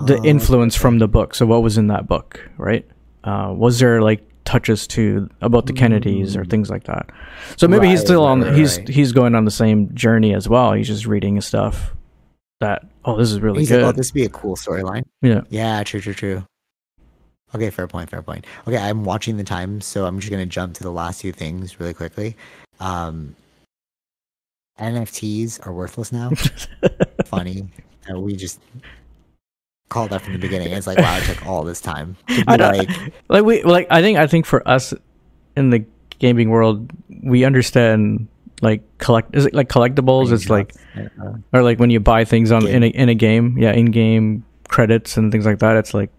the Oh, influence okay. from the book. So what was in that book, right? Uh, was there like touches to about the Kennedys or things like that? So maybe he's still on. right, he's right. he's going on the same journey as well. He's just reading stuff that oh this is really He's good. like, oh, this would be a cool storyline. yeah, Yeah, true, true, true. Okay, fair point, fair point. Okay, I'm watching the time, so I'm just gonna jump to the last two things really quickly. Um, NFTs are worthless now. Funny. Uh, we just called that from the beginning. It's like, wow, it took all this time. I like, like we like I think I think for us in the gaming world, we understand like collect is it like collectibles? It's like or like when you buy things on Game. in a in a game, yeah, in game credits and things like that. It's like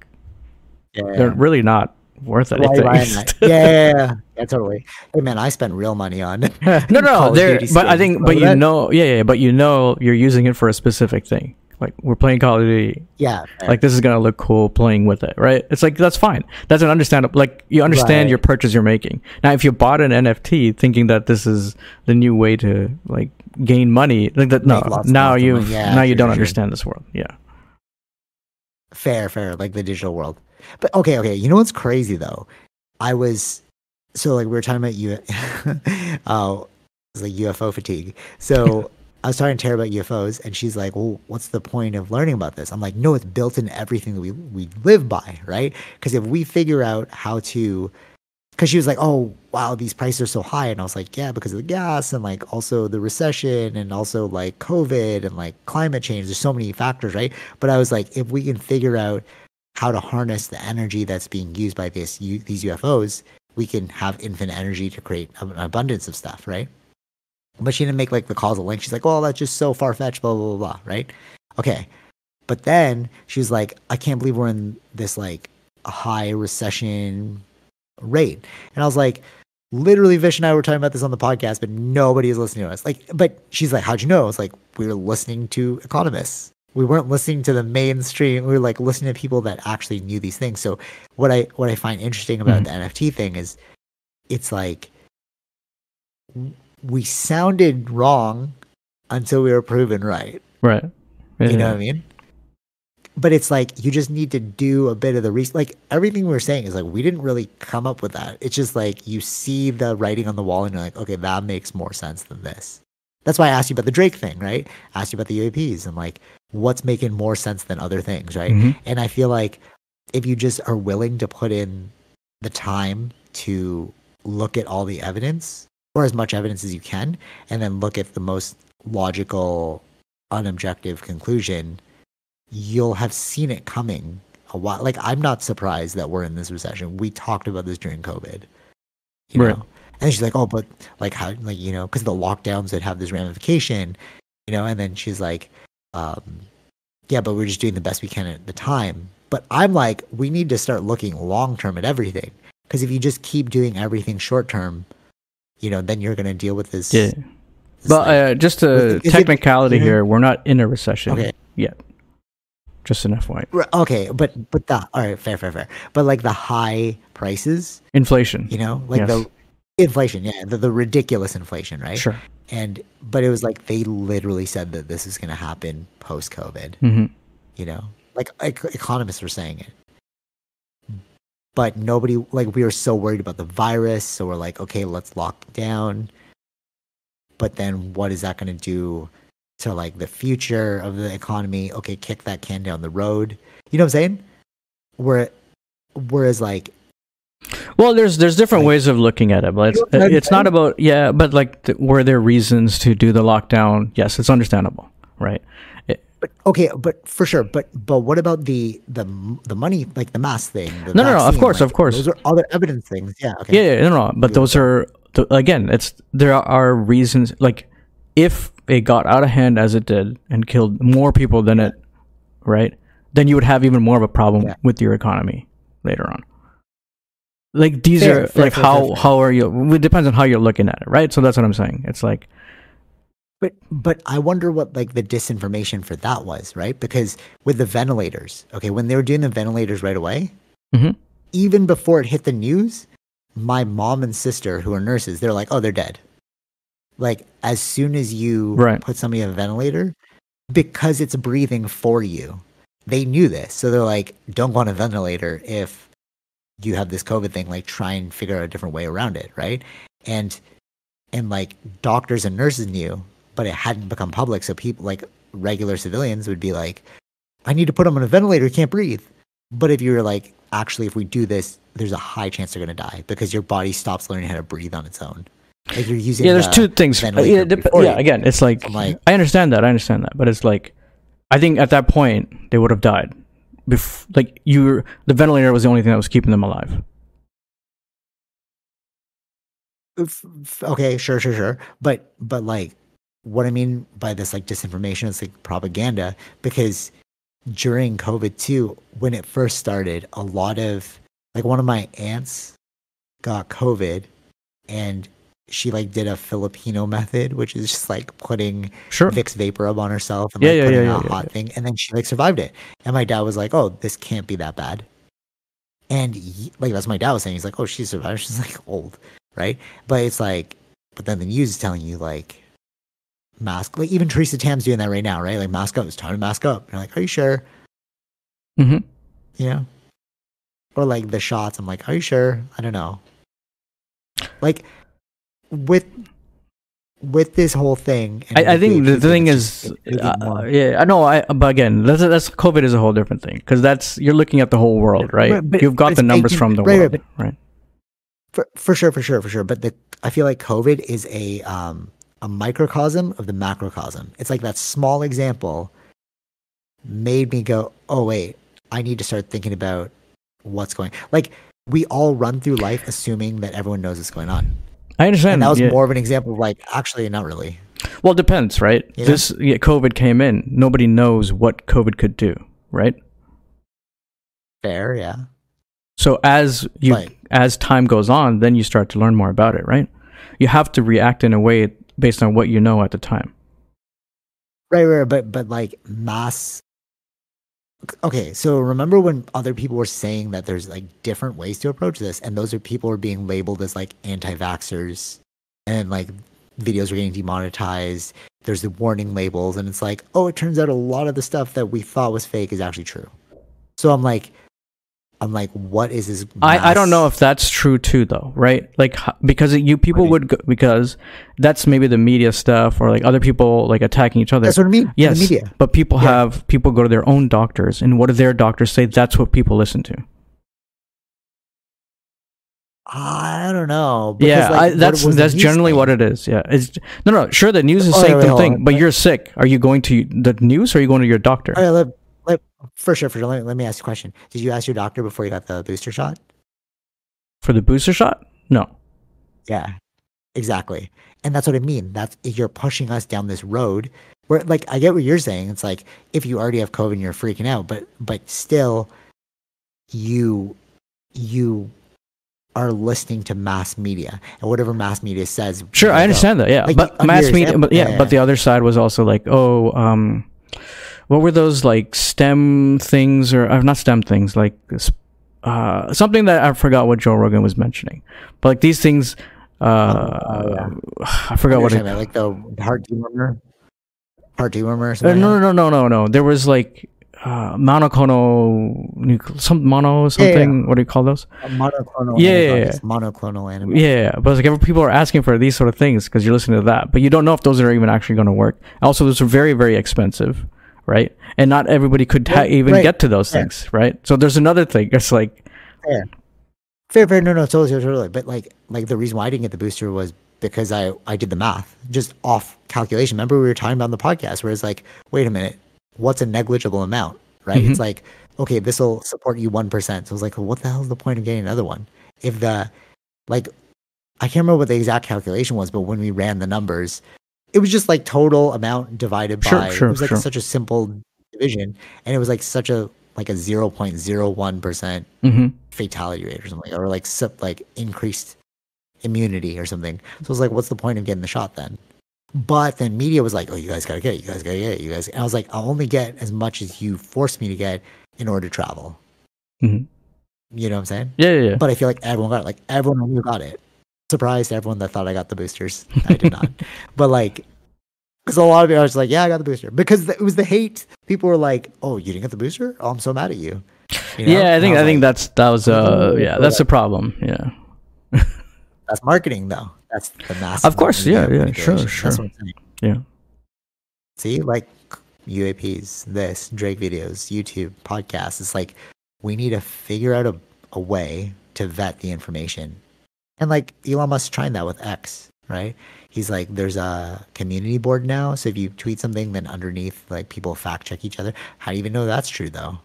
yeah, they're really not worth anything. buy that? yeah, yeah, yeah, yeah, totally. Hey man, I spent real money on. no, no, there. But I think, Oh, but you that- know, yeah, yeah, but you know, you're using it for a specific thing. Like we're playing Call of Duty. yeah, fair. Like this is gonna look cool playing with it, right? It's like that's fine. That's an understandable. Like you understand Right. your purchase you're making. Now, if you bought an NFT thinking that this is the new way to like gain money, like that, no. Make lots and Now you. Yeah, now you don't sure. understand this world. Yeah. Fair, fair, like the digital world. But okay, okay. You know what's crazy though? I was so like we were talking about you. oh, uh, it's like UFO fatigue. So I was talking to Tara about UFOs, and she's like, "Well, what's the point of learning about this?" I'm like, "No, it's built in everything that we we live by, right? Because if we figure out how to." Because she was like, "Oh, wow, these prices are so high," and I was like, "Yeah, because of the gas and like also the recession and also like COVID and like climate change. There's so many factors, right?" But I was like, if we can figure out how to harness the energy that's being used by this U- these UFOs, we can have infinite energy to create an abundance of stuff, right? But she didn't make like the causal link. She's like, "Oh, that's just so far fetched," blah blah blah blah, right? Okay, but then she was like, "I can't believe we're in this like high recession rate," and I was like. Literally, Vish and I were talking about this on the podcast, but nobody is listening to us. Like, but she's like, "How'd you know?" It's like we were listening to economists we weren't listening to the mainstream we were like listening to people that actually knew these things so what i what i find interesting about Mhm. the nft thing is it's like we sounded wrong until we were proven right Right. you know what i mean but it's like you just need to do a bit of the research like everything we were saying is like we didn't really come up with that. It's just like you see the writing on the wall and you're like okay that makes more sense than this. That's why i asked you about the drake thing right? I asked you about the uaps and like what's making more sense than other things right? Mhm. and I feel like if you just are willing to put in the time to look at all the evidence or as much evidence as you can, and then look at the most logical, unobjective conclusion, you'll have seen it coming a while. Like, I'm not surprised that we're in this recession. We talked about this during COVID. You Right. know? And she's like, oh, but like, how, like, you know, because the lockdowns that have this ramification, you know, and then she's like, um, yeah, but we're just doing the best we can at the time. But I'm like, we need to start looking long term at everything. Because if you just keep doing everything short term, you know, then you're going to deal with this. Yeah. this, But uh, just a Is it- technicality Mhm. here, we're not in a recession Okay. yet. Just an FYI. Right, okay, but but the all right, fair, fair, fair. But like the high prices, Inflation. you know, like Yes. the inflation, yeah, the, the ridiculous inflation, right? Sure. And but it was like they literally said that this is going to happen post COVID. hmm You know, like ec- economists were saying it. but nobody like we were so worried about the virus, so we're like, okay, let's lock down. But then what is that going to do to like the future of the economy? Okay, kick that can down the road. You know what I'm saying? Where whereas like Well, there's there's different Like- ways of looking at it, but it's it's not about yeah, but like th- were there reasons to do the lockdown? Yes, it's understandable, right? It, But okay, but for sure. But but what about the the the money, like the mass thing? The No, no, no, of course, like, of course. Those are other evidence things. Yeah. Okay. yeah, yeah, no, no, but those are again, it's there are reasons like if it got out of hand as it did and killed more people than it, right? Then you would have even more of a problem Yeah. with your economy later on. Like these Fair, are fair, like fair, how how are you? It depends on how you're looking at it, right? So that's what I'm saying. It's like But but I wonder what like the disinformation for that was, right? Because with the ventilators, okay, when they were doing the ventilators right away, Mhm. even before it hit the news, my mom and sister who are nurses, they're like, oh, they're dead. Like as soon as you Right. put somebody on a ventilator, because it's breathing for you, they knew this, so they're like, don't go on a ventilator if you have this COVID thing. Like try and figure out a different way around it, right? And and like doctors and nurses knew, but it hadn't become public. So people like regular civilians would be like, I need to put them on a ventilator, can't breathe. But if you're like, actually, if we do this, there's a high chance they're going to die because your body stops learning how to breathe on its own. Like you're using yeah, there's the two things. Uh, Yeah, dep- yeah, again, it's like, like- I understand that. I understand that, but it's like I think at that point they would have died. Bef- like you, the ventilator was the only thing that was keeping them alive. Okay, sure, sure, sure. But but like what I mean by this like disinformation is like propaganda because during COVID too, when it first started, a lot of like one of my aunts got COVID and she like did a Filipino method, which is just like putting Sure. Vicks VapoRub on herself and Yeah, like yeah, putting yeah, a hot thing, and then she like survived it. And my dad was like, "Oh, this can't be that bad." And he, like that's my dad was saying. He's like, "Oh, she survived. She's like old, right?" But it's like, but then the news is telling you like, mask. Like even Theresa Tam's doing that right now, right? Like mask up. It's time to mask up. You're like, "Are you sure?" Mm-hmm. You know. Or like the shots. I'm like, "Are you sure?" I don't know. Like with with this whole thing. and I, I think the, the thing is, uh, yeah, I know. I but again, that's that's COVID is a whole different thing because that's you're looking at the whole world, right? But- but- You've got the numbers from the right, right, world, right? for, for sure, for sure, for sure. But the I feel like COVID is a um a microcosm of the macrocosm. It's like that small example made me go, oh wait, I need to start thinking about what's going. Like we all run through life assuming that everyone knows what's going on, I understand. and that was yeah. more of an example of like actually not really. Well, it depends, right? Yeah. This yeah, COVID came in. Nobody knows what COVID could do, right? Fair, yeah. So as you as time goes on, then you start to learn more about it, right? You have to react in a way based on what you know at the time. Right, right, but but like mass. Okay, so remember when other people were saying that there's like different ways to approach this, and those are people are being labeled as like anti-vaxxers, and like videos are getting demonetized. There's the warning labels, and it's like, oh, it turns out a lot of the stuff that we thought was fake is actually true. So I'm like, I'm like, what is this? I, I don't know if that's true too, though, right? Like because you people Right. would go, because that's maybe the media stuff or like other people like attacking each other. That's what I mean. yes, the media. but people Yeah. have people go to their own doctors, and what do their doctors say? That's what people listen to. I don't know. because, yeah, like, I, that's that's generally saying? what it is. Yeah, it's no, no. Sure, the news is Oh, saying wait, the hold thing, but you're sick. Are you going to the news or are you going to your doctor? All right, for sure, for sure. Let, let me ask you a question. Did you ask your doctor before you got the booster shot? For the booster shot? No. Yeah, exactly. And that's what I mean. That's you're pushing us down this road where, like, I get what you're saying. It's like if you already have COVID, and you're freaking out, but but still, you you are listening to mass media and whatever mass media says. Sure, I go. understand that. Yeah, Like, but mass media. But yeah, yeah, but the other side was also like, oh, um, what were those like STEM things or uh, not STEM things like uh, something that I forgot what Joe Rogan was mentioning, but like these things. Uh, Oh, yeah. I forgot what What it. like the heart dewormer, heart dewormer. Or Uh, no, no, no, no, no. There was like, uh, monoclonal some mono something. What do you call those? A monoclonal Yeah, yeah, yeah. monoclonal antibodies. Yeah, but like every- people are asking for these sort of things because you're listening to that, but you don't know if those are even actually going to work. Also, those are very, very expensive, right? And not everybody could ha- even right. get to those Yeah. things, right? So there's another thing. It's like, Fair. Fair, fair. No, no, totally, totally, totally. But like, like the reason why I didn't get the booster was because I I did the math just off calculation. Remember we were talking about in the podcast where it's like, wait a minute, what's a negligible amount, right? Mhm. It's like, okay, this will support you one percent. So I was like, well, what the hell is the point of getting another one if the like I can't remember what the exact calculation was, but when we ran the numbers, it was just like total amount divided Sure, by. sure, it was like sure. such a simple division, and it was like such a like a zero point zero one percent mhm. fatality rate or something, or like like increased immunity or something. So I was like, what's the point of getting the shot then? But then media was like, oh, you guys gotta get it, you guys gotta get it, you guys. And I was like, I'll only get as much as you force me to get in order to travel. Mhm. You know what I'm saying? yeah, yeah, yeah. But I feel like everyone got it. Like everyone knew got it. Surprised everyone that thought I got the boosters. I did not. but like, because a lot of people are just like, yeah, I got the booster. Because it was the hate. People were like, oh, you didn't get the booster? Oh, I'm so mad at you. You know? yeah, I think I, was think that's that was uh yeah that's the problem. Yeah, That's marketing, though. That's the massive. Of course, yeah, yeah, sure, sure. That's what I'm saying. yeah. See, like UAPs, this, Drake videos, YouTube, podcasts. It's like we need to figure out a, a way to vet the information. And like Elon Musk's trying that with X, right? He's like, there's a community board now. So if you tweet something, then underneath, like people fact check each other. How do you even know that's true, though?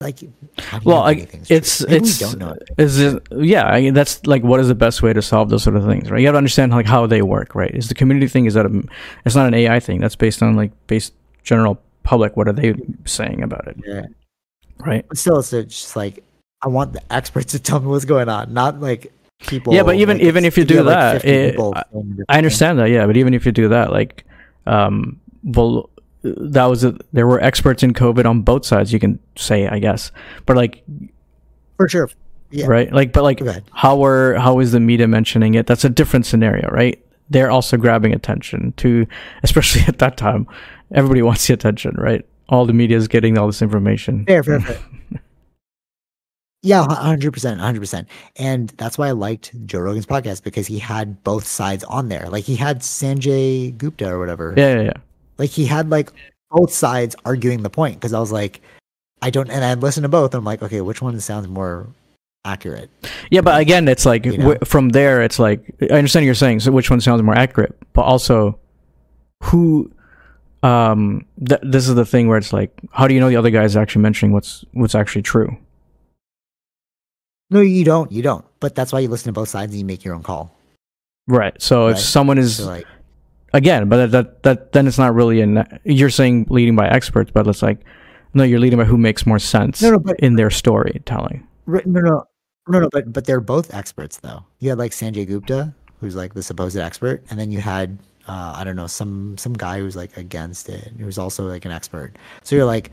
Like, how do you Well, I, anything's true? it's it's don't know. it. is it yeah I mean, that's like what is the best way to solve those sort of things right you have to understand like how they work right is the community thing is that a, it's not an ai thing that's based on like based general public what are they saying about it Yeah. right But still, it's just like I want the experts to tell me what's going on, not like people. Yeah, but even- like, even if you do that, 50 it- I- i understand that yeah but even if you do that like um well that was a, there were experts in covid on both sides you can say i guess but like for sure. Yeah. right like but like how are how is the media mentioning it that's a different scenario right they're also grabbing attention to especially at that time everybody wants the attention right all the media is getting all this information Fair, fair, fair. Yeah, hundred percent, hundred percent, and that's why I liked Joe Rogan's podcast because he had both sides on there. Like he had Sanjay Gupta or whatever. yeah yeah yeah Like he had like both sides arguing the point because I was like, I don't, and I listened to both. And I'm like, okay, which one sounds more accurate? yeah but again it's like You know? w- from there it's like i understand what you're saying so which one sounds more accurate but also who um th- this is the thing where it's like how do you know the other guy is actually mentioning what's what's actually true No, you don't. You don't. But that's why you listen to both sides and you make your own call. right so if someone is So like, again, but that that then it's not really an. You're saying leading by experts, but it's like no, you're leading by who makes more sense No, no, but- in their storytelling. No, no, no, no. But but they're both experts though. You had like Sanjay Gupta, who's like the supposed expert, and then you had uh, I don't know some some guy who's like against it, who's also like an expert. So you're like,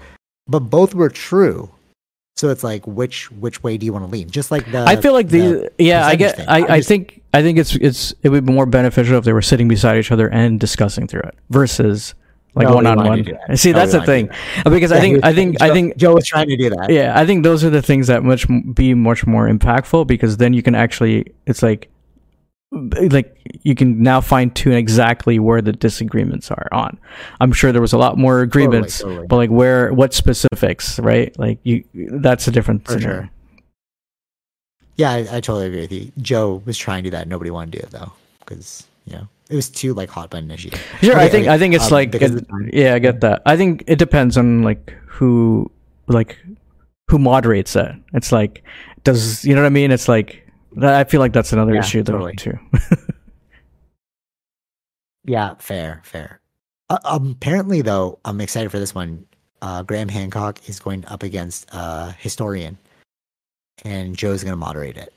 but both were true. So it's like which which way do you want to lean? Just like the I feel like the, yeah, I get. thing. I, I'm just- think I think it's it's it would be more beneficial if they were sitting beside each other and discussing through it versus like one on one. to do that. See, that's the thing wanted uh, because I Yeah, he think I think trying- I think Joe was trying to do that. yeah, I think those are the things that much be much more impactful because then you can actually it's like like you can now fine tune exactly where the disagreements are on. I'm sure there was a lot more agreements, totally. but like where what specifics, right? Like you that's a different For scenario. sure. Yeah, I, I totally agree with you. Joe was trying to do that. Nobody wanted to do it though, because you know it was too like hot button issue. Sure, I Okay, think okay, I think it's um, like it- of the time. yeah, I get that. I think it depends on like who like who moderates it. It's like does you know what I mean? It's like that, I feel like that's another Yeah, issue though totally. too. Yeah, fair, fair. Uh, um, apparently, though, I'm excited for this one. Uh, Graham Hancock is going up against uh, historian, and Joe's going to moderate it.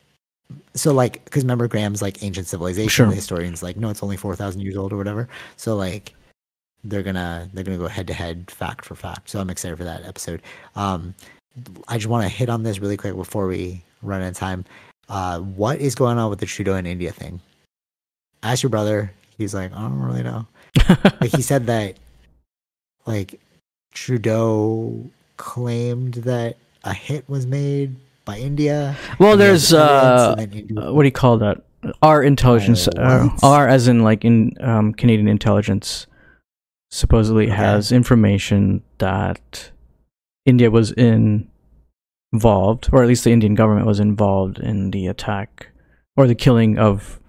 So, like, because remember, Graham's like ancient civilization. Sure. The historian's like, no, it's only four thousand years old or whatever. So, like, they're gonna they're gonna go head to head, fact for fact. So, I'm excited for that episode. Um, I just want to hit on this really quick before we run out of time. Uh, what is going on with the Trudeau and India thing? Ask your brother. He's like, I don't really know like he said that like Trudeau claimed that a hit was made by India. Well, there's uh, India- uh, what do you call that? Our intelligence, Oh, uh, our as in like in um, Canadian intelligence, supposedly Okay. has information that India was in involved, or at least the Indian government was involved in the attack or the killing of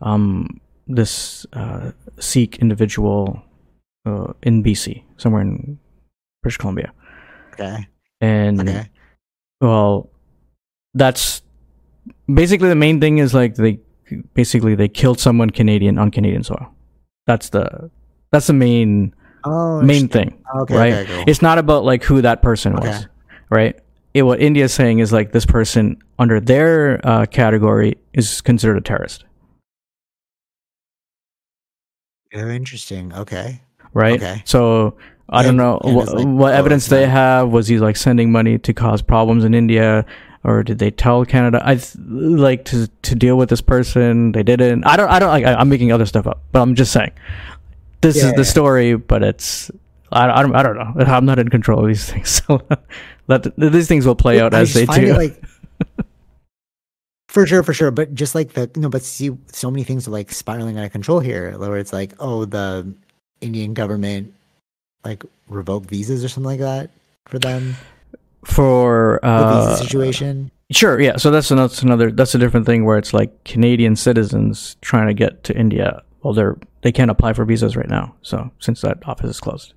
um, this uh, Sikh individual uh, in BC, somewhere in British Columbia, okay, and okay, well that's basically the main thing is like they basically they killed someone canadian on canadian soil. That's the that's the main oh, main thing Okay, right? okay, cool. it's not about like who that person was right it, what india is saying is like this person under their uh, category is considered a terrorist. Very interesting. Okay, right? Okay. so i don't know and what, like, what oh, evidence they have. Was he like sending money to cause problems in india or did they tell canada? I th- like to to deal with this person they didn't. I don't i don't like I, i'm making other stuff up but i'm just saying. This Yeah, is the yeah. story but it's I, I don't i don't know i'm not in control of these things so let these things will play out I as they do like for sure, for sure. But just like the no, but see, so many things are like spiraling out of control here. Where it's like, oh, the Indian government like revoked visas or something like that for them. for The uh visa situation. Sure, yeah. So that's another, that's another that's a different thing where it's like Canadian citizens trying to get to India. Well, they're they can't apply for visas right now. So since that office is closed.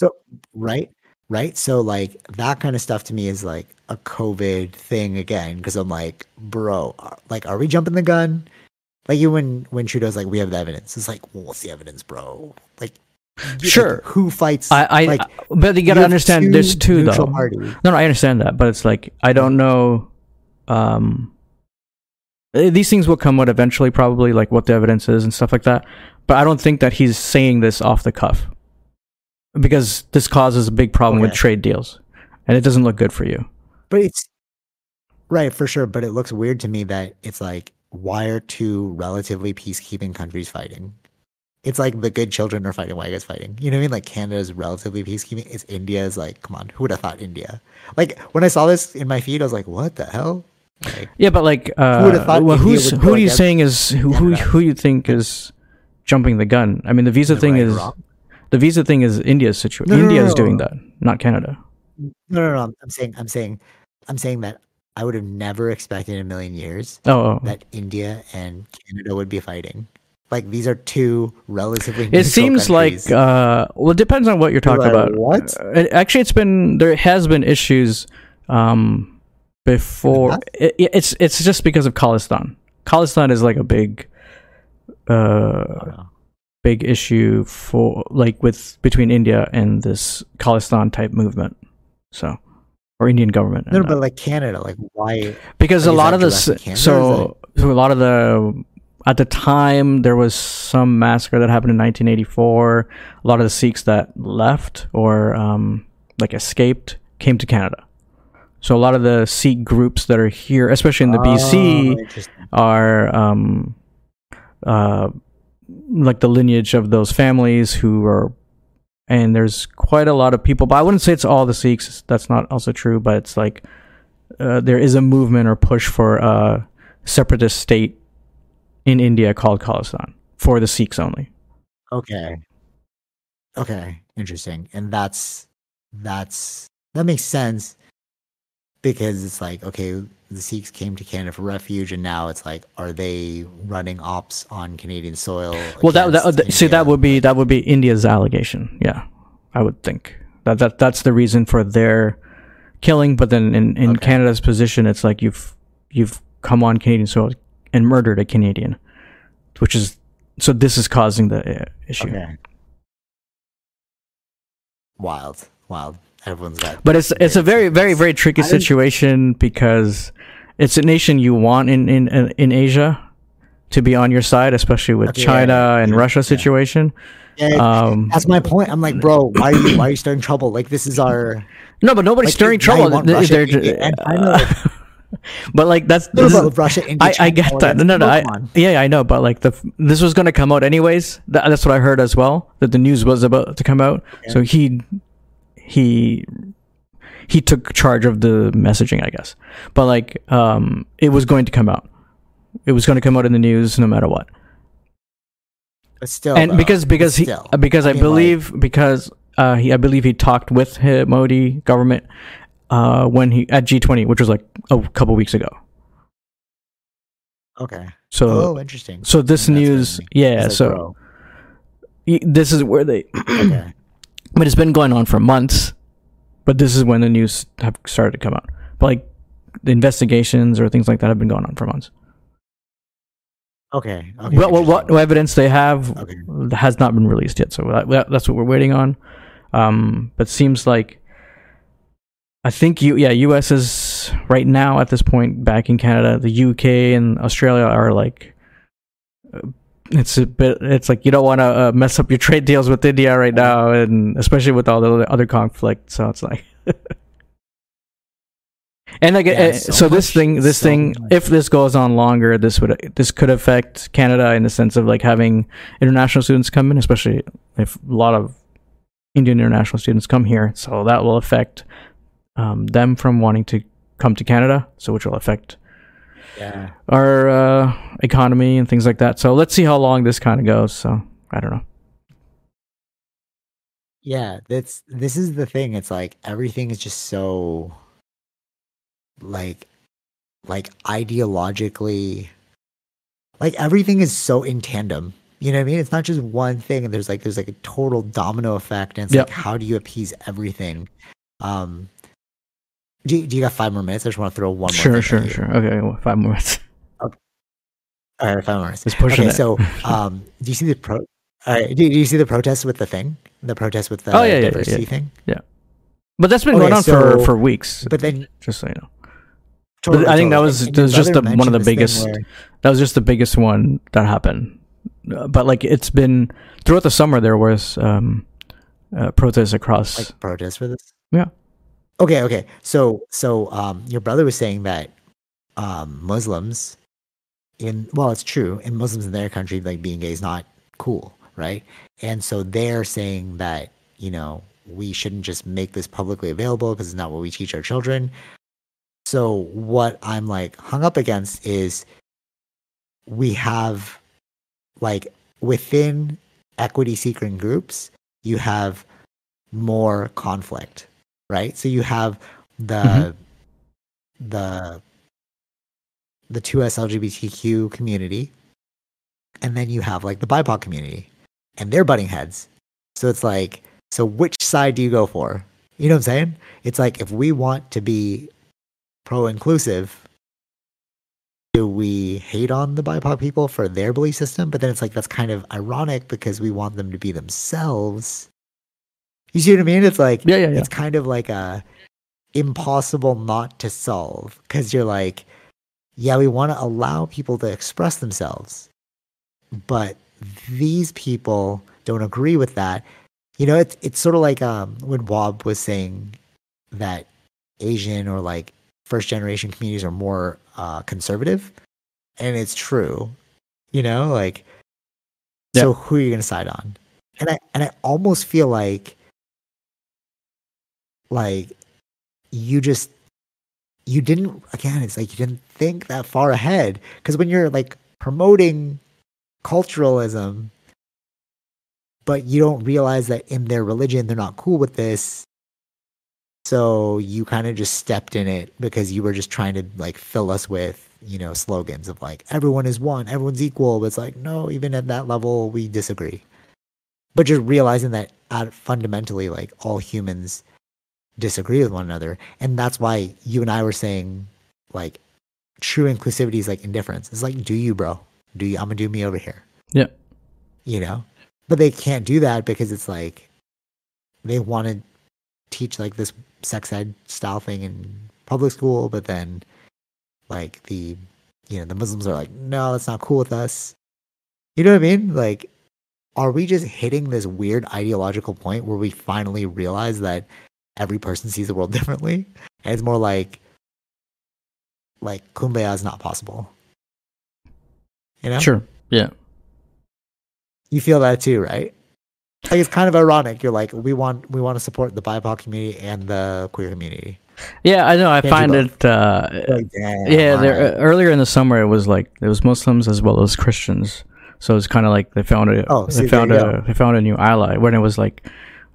So right, right. So like that kind of stuff to me is like a COVID thing again because I'm like, bro, uh, like, are we jumping the gun? Like you when when Trudeau's like, we have the evidence. It's like, well, what's the evidence, bro? Like, y- like, Sure. who fights? I, I like, but you you gotta have understand. there's two though. parties. No, no, I understand that, but it's like I don't know. Um, eh, these things will come out eventually, probably like what the evidence is and stuff like that. But I don't think that he's saying this off the cuff because this causes a big problem with trade deals, and it doesn't look good for you. But it's right for sure. But it looks weird to me that it's like, why are two relatively peacekeeping countries fighting? It's like the good children are fighting, white guys fighting. You know what I mean? Like Canada's relatively peacekeeping. It's India's like, come on, who would have thought India? Like when I saw this in my feed, I was like, what the hell? Like, Yeah, but like, uh, would've thought well, India who's who are you saying is who who, Canada? who you think is jumping the gun? I mean, the visa thing right is wrong? The visa thing is India's situation. No, no, no, India is no, doing that, not Canada. no, no, no. I'm, saying, I'm saying, I'm saying that I would have never expected in a million years Oh, oh. that India and Canada would be fighting. Like these are two relatively. it seems countries. like uh, well, it depends on what you're talking like, about. what? Uh, it- actually, it's been there has been issues um, before. It, it's it's just because of Khalistan. Khalistan is like a big. Uh, Oh, big issue for like with between India and this Khalistan type movement. So, or Indian government. No, but like Canada, like why? because a lot of the directed s- Canada, or is so, so a lot of the at the time there was some massacre that happened in 1984. A lot of the Sikhs that left or um, like escaped came to Canada. So a lot of the Sikh groups that are here, especially in the Oh, BC, are um uh like the lineage of those families who are and there's quite a lot of people but i wouldn't say it's all the sikhs that's not also true but it's like uh, there is a movement or push for a separatist state in india called khalistan for the sikhs only Okay. Okay, interesting. And that's that's that makes sense because it's like okay, the Sikhs came to Canada for refuge, and now it's like, are they running ops on Canadian soil? well that, that see that would be that would be india's allegation yeah i would think that, that that's the reason for their killing but then in, in Okay. canada's position it's like you've you've come on canadian soil and murdered a canadian which is so this is causing the uh, issue okay. Wild, wild. Everyone's got. but it's it's a very very very tricky situation because it's a nation you want in in in asia to be on your side especially with Okay, china yeah, and yeah, russia situation Yeah, um that's my point. I'm like, bro, why are you why are you starting trouble? Like this is our. no but nobody's Like, stirring trouble want Russia, they're India, ju- and China. but like that's No, this no, is- Russia, India, I, I get that. No, no, no. I, yeah, I know, but like the this was going to come out anyways. That, that's what I heard as well. That the news was about to come out. So he he he took charge of the messaging, I guess. But like, um, it was going to come out. It was going to come out in the news no matter what. But still, and though, because because he still. because I, I mean, like- believe because uh, he I believe he talked with the Modi government uh, when he at G20, which was like a couple weeks ago. okay. So oh, interesting. so this That's news, yeah. Like, so this is where they, okay. But it's been going on for months. But this is when the news have started to come out. But like the investigations or things like that have been going on for months. Okay. okay Well, what, what interesting. evidence they have Okay. has not been released yet, so that, that- that's what we're waiting on. Um, but seems like I think you, yeah, U.S. is right now at this point back in Canada. The U.K. and Australia are like, it's a bit. It's like you don't want to uh, mess up your trade deals with India right now, and especially with all the other conflict. So it's like. And like, Yeah, uh, so so, this thing, this so thing, much. if this goes on longer, this would this could affect Canada in the sense of like having international students come in, especially if a lot of Indian international students come here. So that will affect um, them from wanting to come to Canada. So which will affect Yeah. our uh, economy and things like that. So let's see how long this kind of goes. So I don't know. Yeah, that's this is the thing. It's like everything is just so like like ideologically like everything is so in tandem. You know what I mean? It's not just one thing and there's like there's like a total domino effect and it's Yep. like how do you appease everything? Um do you, do you got five more minutes? I just want to throw one more Sure, sure, sure. Okay, well, five more minutes. Okay. All right, five more minutes. Just pushing Okay, it. so um do you see the pro all right, do, do you see the protest with the thing? The protest with the Oh, yeah, yeah, yeah, diversity yeah. thing? but that's been Okay, going on so- for for weeks. But then just so you know. totally, I think that was- that was just the- one of the mentioned this thing biggest- where- that was just the biggest one that happened. Uh, but like it's been throughout the summer, there was um, uh, protests across. like protest for this? Yeah. Okay, okay. So so um your brother was saying that um Muslims in well it's true, in Muslims in their country like being gay is not cool, right? And so they're saying that, you know, we shouldn't just make this publicly available because it's not what we teach our children. So what I'm like hung up against is we have like within equity seeking groups, you have more conflict, right? So you have the Mhm. the the 2S LGBTQ community, and then you have like the BIPOC community, and they're butting heads. So it's like, so which side do you go for? You know what I'm saying? It's like if we want to be pro inclusive, do we hate on the BIPOC people for their belief system? But then it's like that's kind of ironic because we want them to be themselves. You see what I mean? It's like yeah, yeah, yeah. it's kind of like a impossible not to solve because you're like yeah we want to allow people to express themselves but these people don't agree with that you know it's it's sort of like um when wob was saying that asian or like first generation communities are more uh conservative and it's true you know like so who are you going to side on and i and i almost feel like like you just you didn't again it's like you didn't think that far ahead. Because when you're like promoting culturalism but you don't realize that in their religion they're not cool with this so you kind of just stepped in it because you were just trying to like fill us with you know slogans of like everyone is one everyone's equal. But it's like no even at that level we disagree. But just realizing that at fundamentally like all humans disagree with one another. And that's why you and i were saying like true inclusivity is like indifference. It's like do you bro? Do you i'm gonna do me over here. Yeah. you know? But they can't do that because it's like they want to teach like this sex ed style thing in public school but then like the you know the muslims are like no that's not cool with us. You know what i mean? Like are we just hitting this weird ideological point where we finally realize that every person sees the world differently and it's more like like kumbaya is not possible you know Sure. Yeah. you feel that too right Like it's kind of ironic. You're like, we want we want to support the BIPOC community and the queer community. Yeah, I know. I Can't find it. Uh, Like, yeah, there, uh, earlier in the summer, it was like it was Muslims as well as Christians. So it's kind of like they found a Oh, see, they found a go. they found a new ally. When it was like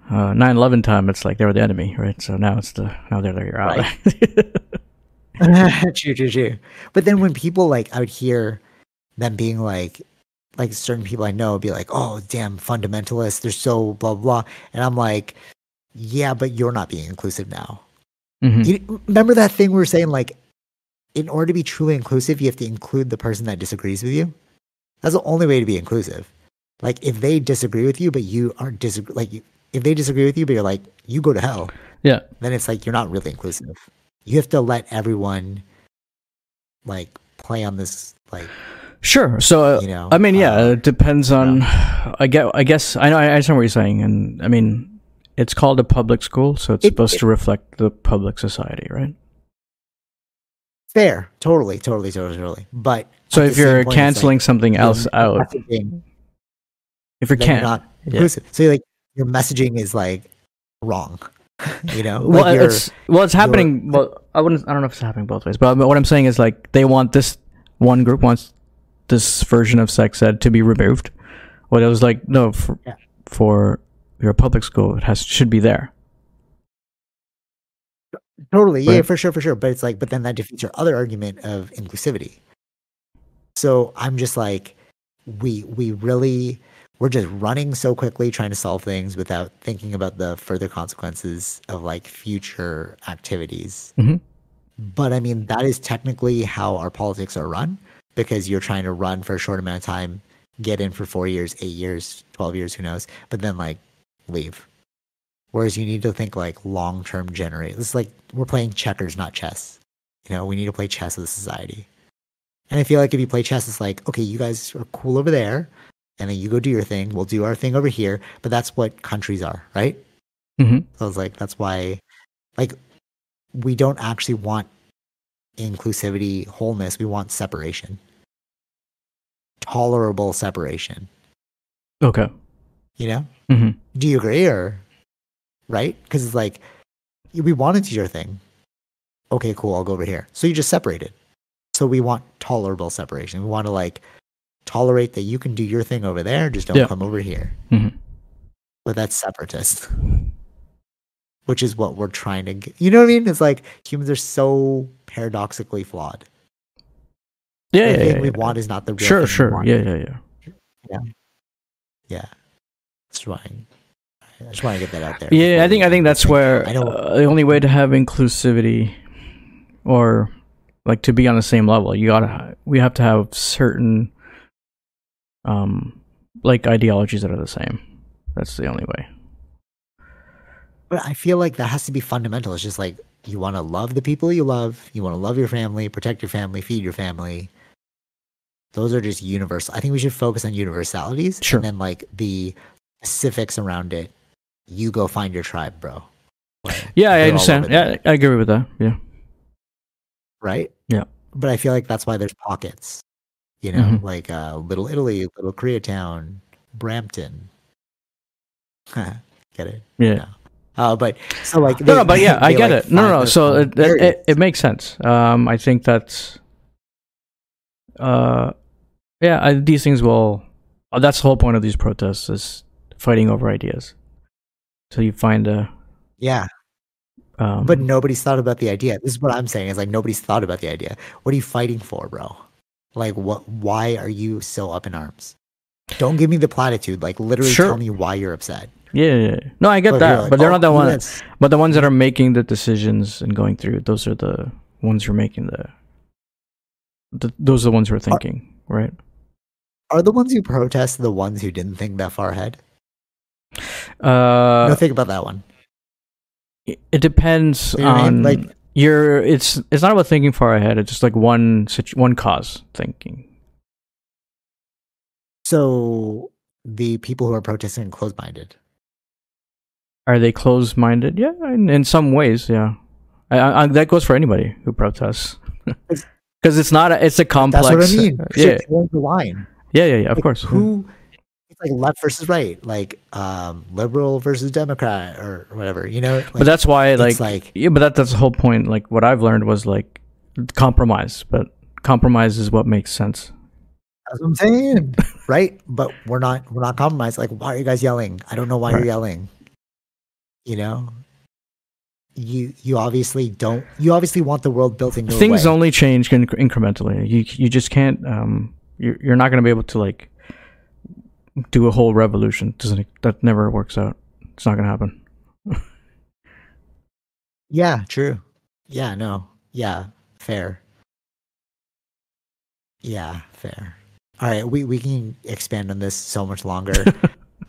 uh, 9/11 time, it's like they were the enemy, right? So now it's the now they're your ally. true, true, true. But then when people like, I would hear them being like, like certain people I know would be like, "Oh, damn, fundamentalists, they're so blah blah," and I'm like, "Yeah, but you're not being inclusive now." Mhm. You, remember that thing we were saying, like, in order to be truly inclusive, you have to include the person that disagrees with you. That's the only way to be inclusive. Like, if they disagree with you, but you aren't disagree, like, you- if they disagree with you, but you're like, you go to hell, Yeah. then it's like you're not really inclusive. You have to let everyone, like, play on this, like, Sure. So uh, you know. I mean, yeah, uh, it depends on. I get. I guess I know. I understand what you're saying, and I mean, it's called a public school, so it's It- supposed it- to reflect the public society, right? fair, totally, totally, totally, totally. But So if you're point, it's like, canceling something else out, if you're you're can not yeah. inclusive. So like your messaging is like wrong. you know, well, like uh, you're- it's well, it's happening. Well, I wouldn't. I don't know if it's happening both ways, but um, what I'm saying is like they want this one group wants this version of sex ed to be removed. Well, it was like no for, Yeah. for your public school, it has should be there. Totally, yeah, for sure, for sure. But it's like, but then that defeats your other argument of inclusivity. So I'm just like, we we really we're just running so quickly trying to solve things without thinking about the further consequences of like future activities. Mhm. But I mean, that is technically how our politics are run because you're trying to run for a short amount of time, get in for four years, eight years, twelve years, who knows? But then like leave. Whereas you need to think like long term generate. It's like we're playing checkers, not chess. You know, we need to play chess as a society. And I feel like if you play chess, it's like, okay, you guys are cool over there, and then you go do your thing. We'll do our thing over here. But that's what countries are, right? Mm-hmm. So it's like that's why, like, we don't actually want inclusivity, wholeness. We want separation, tolerable separation. Okay. You know? Mm-hmm. Do you agree or right? Because it's like we want to do your thing. Okay, cool. I'll go over here. So you just separated. So we want tolerable separation. We want to like tolerate that you can do your thing over there. Just don't Yeah. come over here. hmm But that's separatist, which is what we're trying to get. You know what I mean? It's like humans are so paradoxically flawed. Yeah, the yeah, thing yeah, we yeah. want is not the real Sure, sure. want. Yeah, yeah, yeah. yeah. That's why. I just want to get that out there. Yeah, I think I think that's where I know uh, the only way to have inclusivity, or like to be on the same level, you gotta we have to have certain, um, like ideologies that are the same. That's the only way. But I feel like that has to be fundamental. It's just like you want to love the people you love, you want to love your family, protect your family, feed your family. Those are just universal. I think we should focus on universalities Sure. and then like the specifics around it. You go find your tribe, bro. Like, Yeah, I understand. Yeah, I agree with that. Yeah. right? Yeah. But I feel like that's why there's pockets. You know, Mhm. like uh, Little Italy, Little Koreatown, Brampton. Get it? Yeah. No. Uh, but so like no, no, but yeah, I get like, it. No, no, no. So it, it, it, it makes sense. Um, I think that's, uh, yeah, I, these things will. uh, That's the whole point of these protests is fighting over ideas. So you find a, yeah. um, But nobody's thought about the idea. This is what I'm saying. Is like nobody's thought about the idea. What are you fighting for, bro? Like, what? Why are you so up in arms? Don't give me the platitude. Like, literally, Sure. tell me why you're upset. yeah, yeah, yeah. no, I get But that, like, but they're "Oh, not the ones. yes." But the ones that are making the decisions and going through, those are the ones who are making the. the those are the ones who are thinking, right? Are the ones who protest the ones who didn't think that far ahead? Uh, no, think about that one. it it depends You know what I on mean? Like- your. It's it's not about thinking far ahead. It's just like one situ- one cause thinking. So the people who are protesting are closed-minded. Are they closed minded? Yeah, in, in some ways, yeah. I, I, that goes for anybody who protests. Because it's not. A, it's a complex. That's what I mean. 'cause Yeah, You're yeah, yeah, yeah. Of Like, course. Who? It's like left versus right, like um, liberal versus Democrat or whatever. You know, like, but that's why like, like yeah but that, that's the whole point like what i've learned was like compromise but compromise is what makes sense that's what I'm saying, right? But we're not we're not compromised. Like, why are you guys yelling? I don't know why Right. you're yelling. You know, you you obviously don't. You obviously want the world built in your things way. only change inc- incrementally you you just can't um you're, you're not going to be able to like do a whole revolution doesn't that never works out it's not to happen Yeah, true. Yeah, no. Yeah, fair. Yeah, fair. All right, we, we can expand on this so much longer.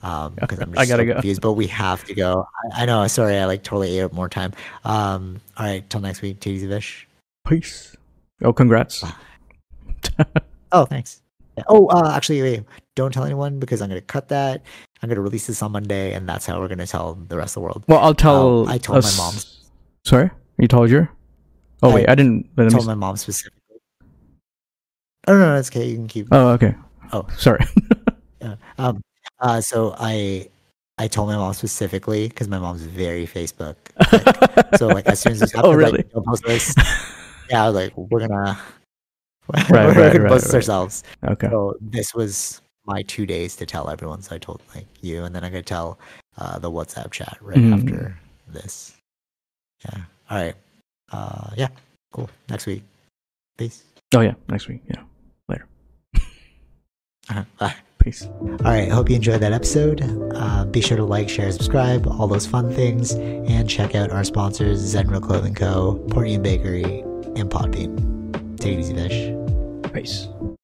Um, because I'm I just gotta so go. confused, but we have to go. I, I know. Sorry, I like totally ate up more time. Um, all right, till next week. It Vish. peace oh congrats Oh, thanks. Oh, uh, actually, wait. Don't tell anyone because I'm gonna cut that. I'm gonna release this on Monday, and that's how we're gonna tell the rest of the world. well i'll tell Um, I told my mom. sorry you told your oh I wait i didn't I told s- my mom specifically. Oh no, no, it's okay. You can keep. oh okay Oh. sorry Yeah. Um. Uh. So I, I told my mom specifically because my mom's very Facebook. Like, so like as soon as this happened, Oh, really? like, don't post this. Yeah, I was like, we're gonna, Right, we're right, right, this right. ourselves. okay So this was my two days to tell everyone. So I told like you, and then I'm gonna tell uh, the WhatsApp chat right Mhm. after this. Yeah. All right. Uh. Yeah. Cool. Next week. Peace. oh yeah next week yeah Uh-huh. Bye. peace All right, hope you enjoyed that episode. Uh, be sure to like, share, subscribe, all those fun things, and check out our sponsors Zenro Clothing Co., Portian Bakery, and Podbean. Take it easy, Fish. peace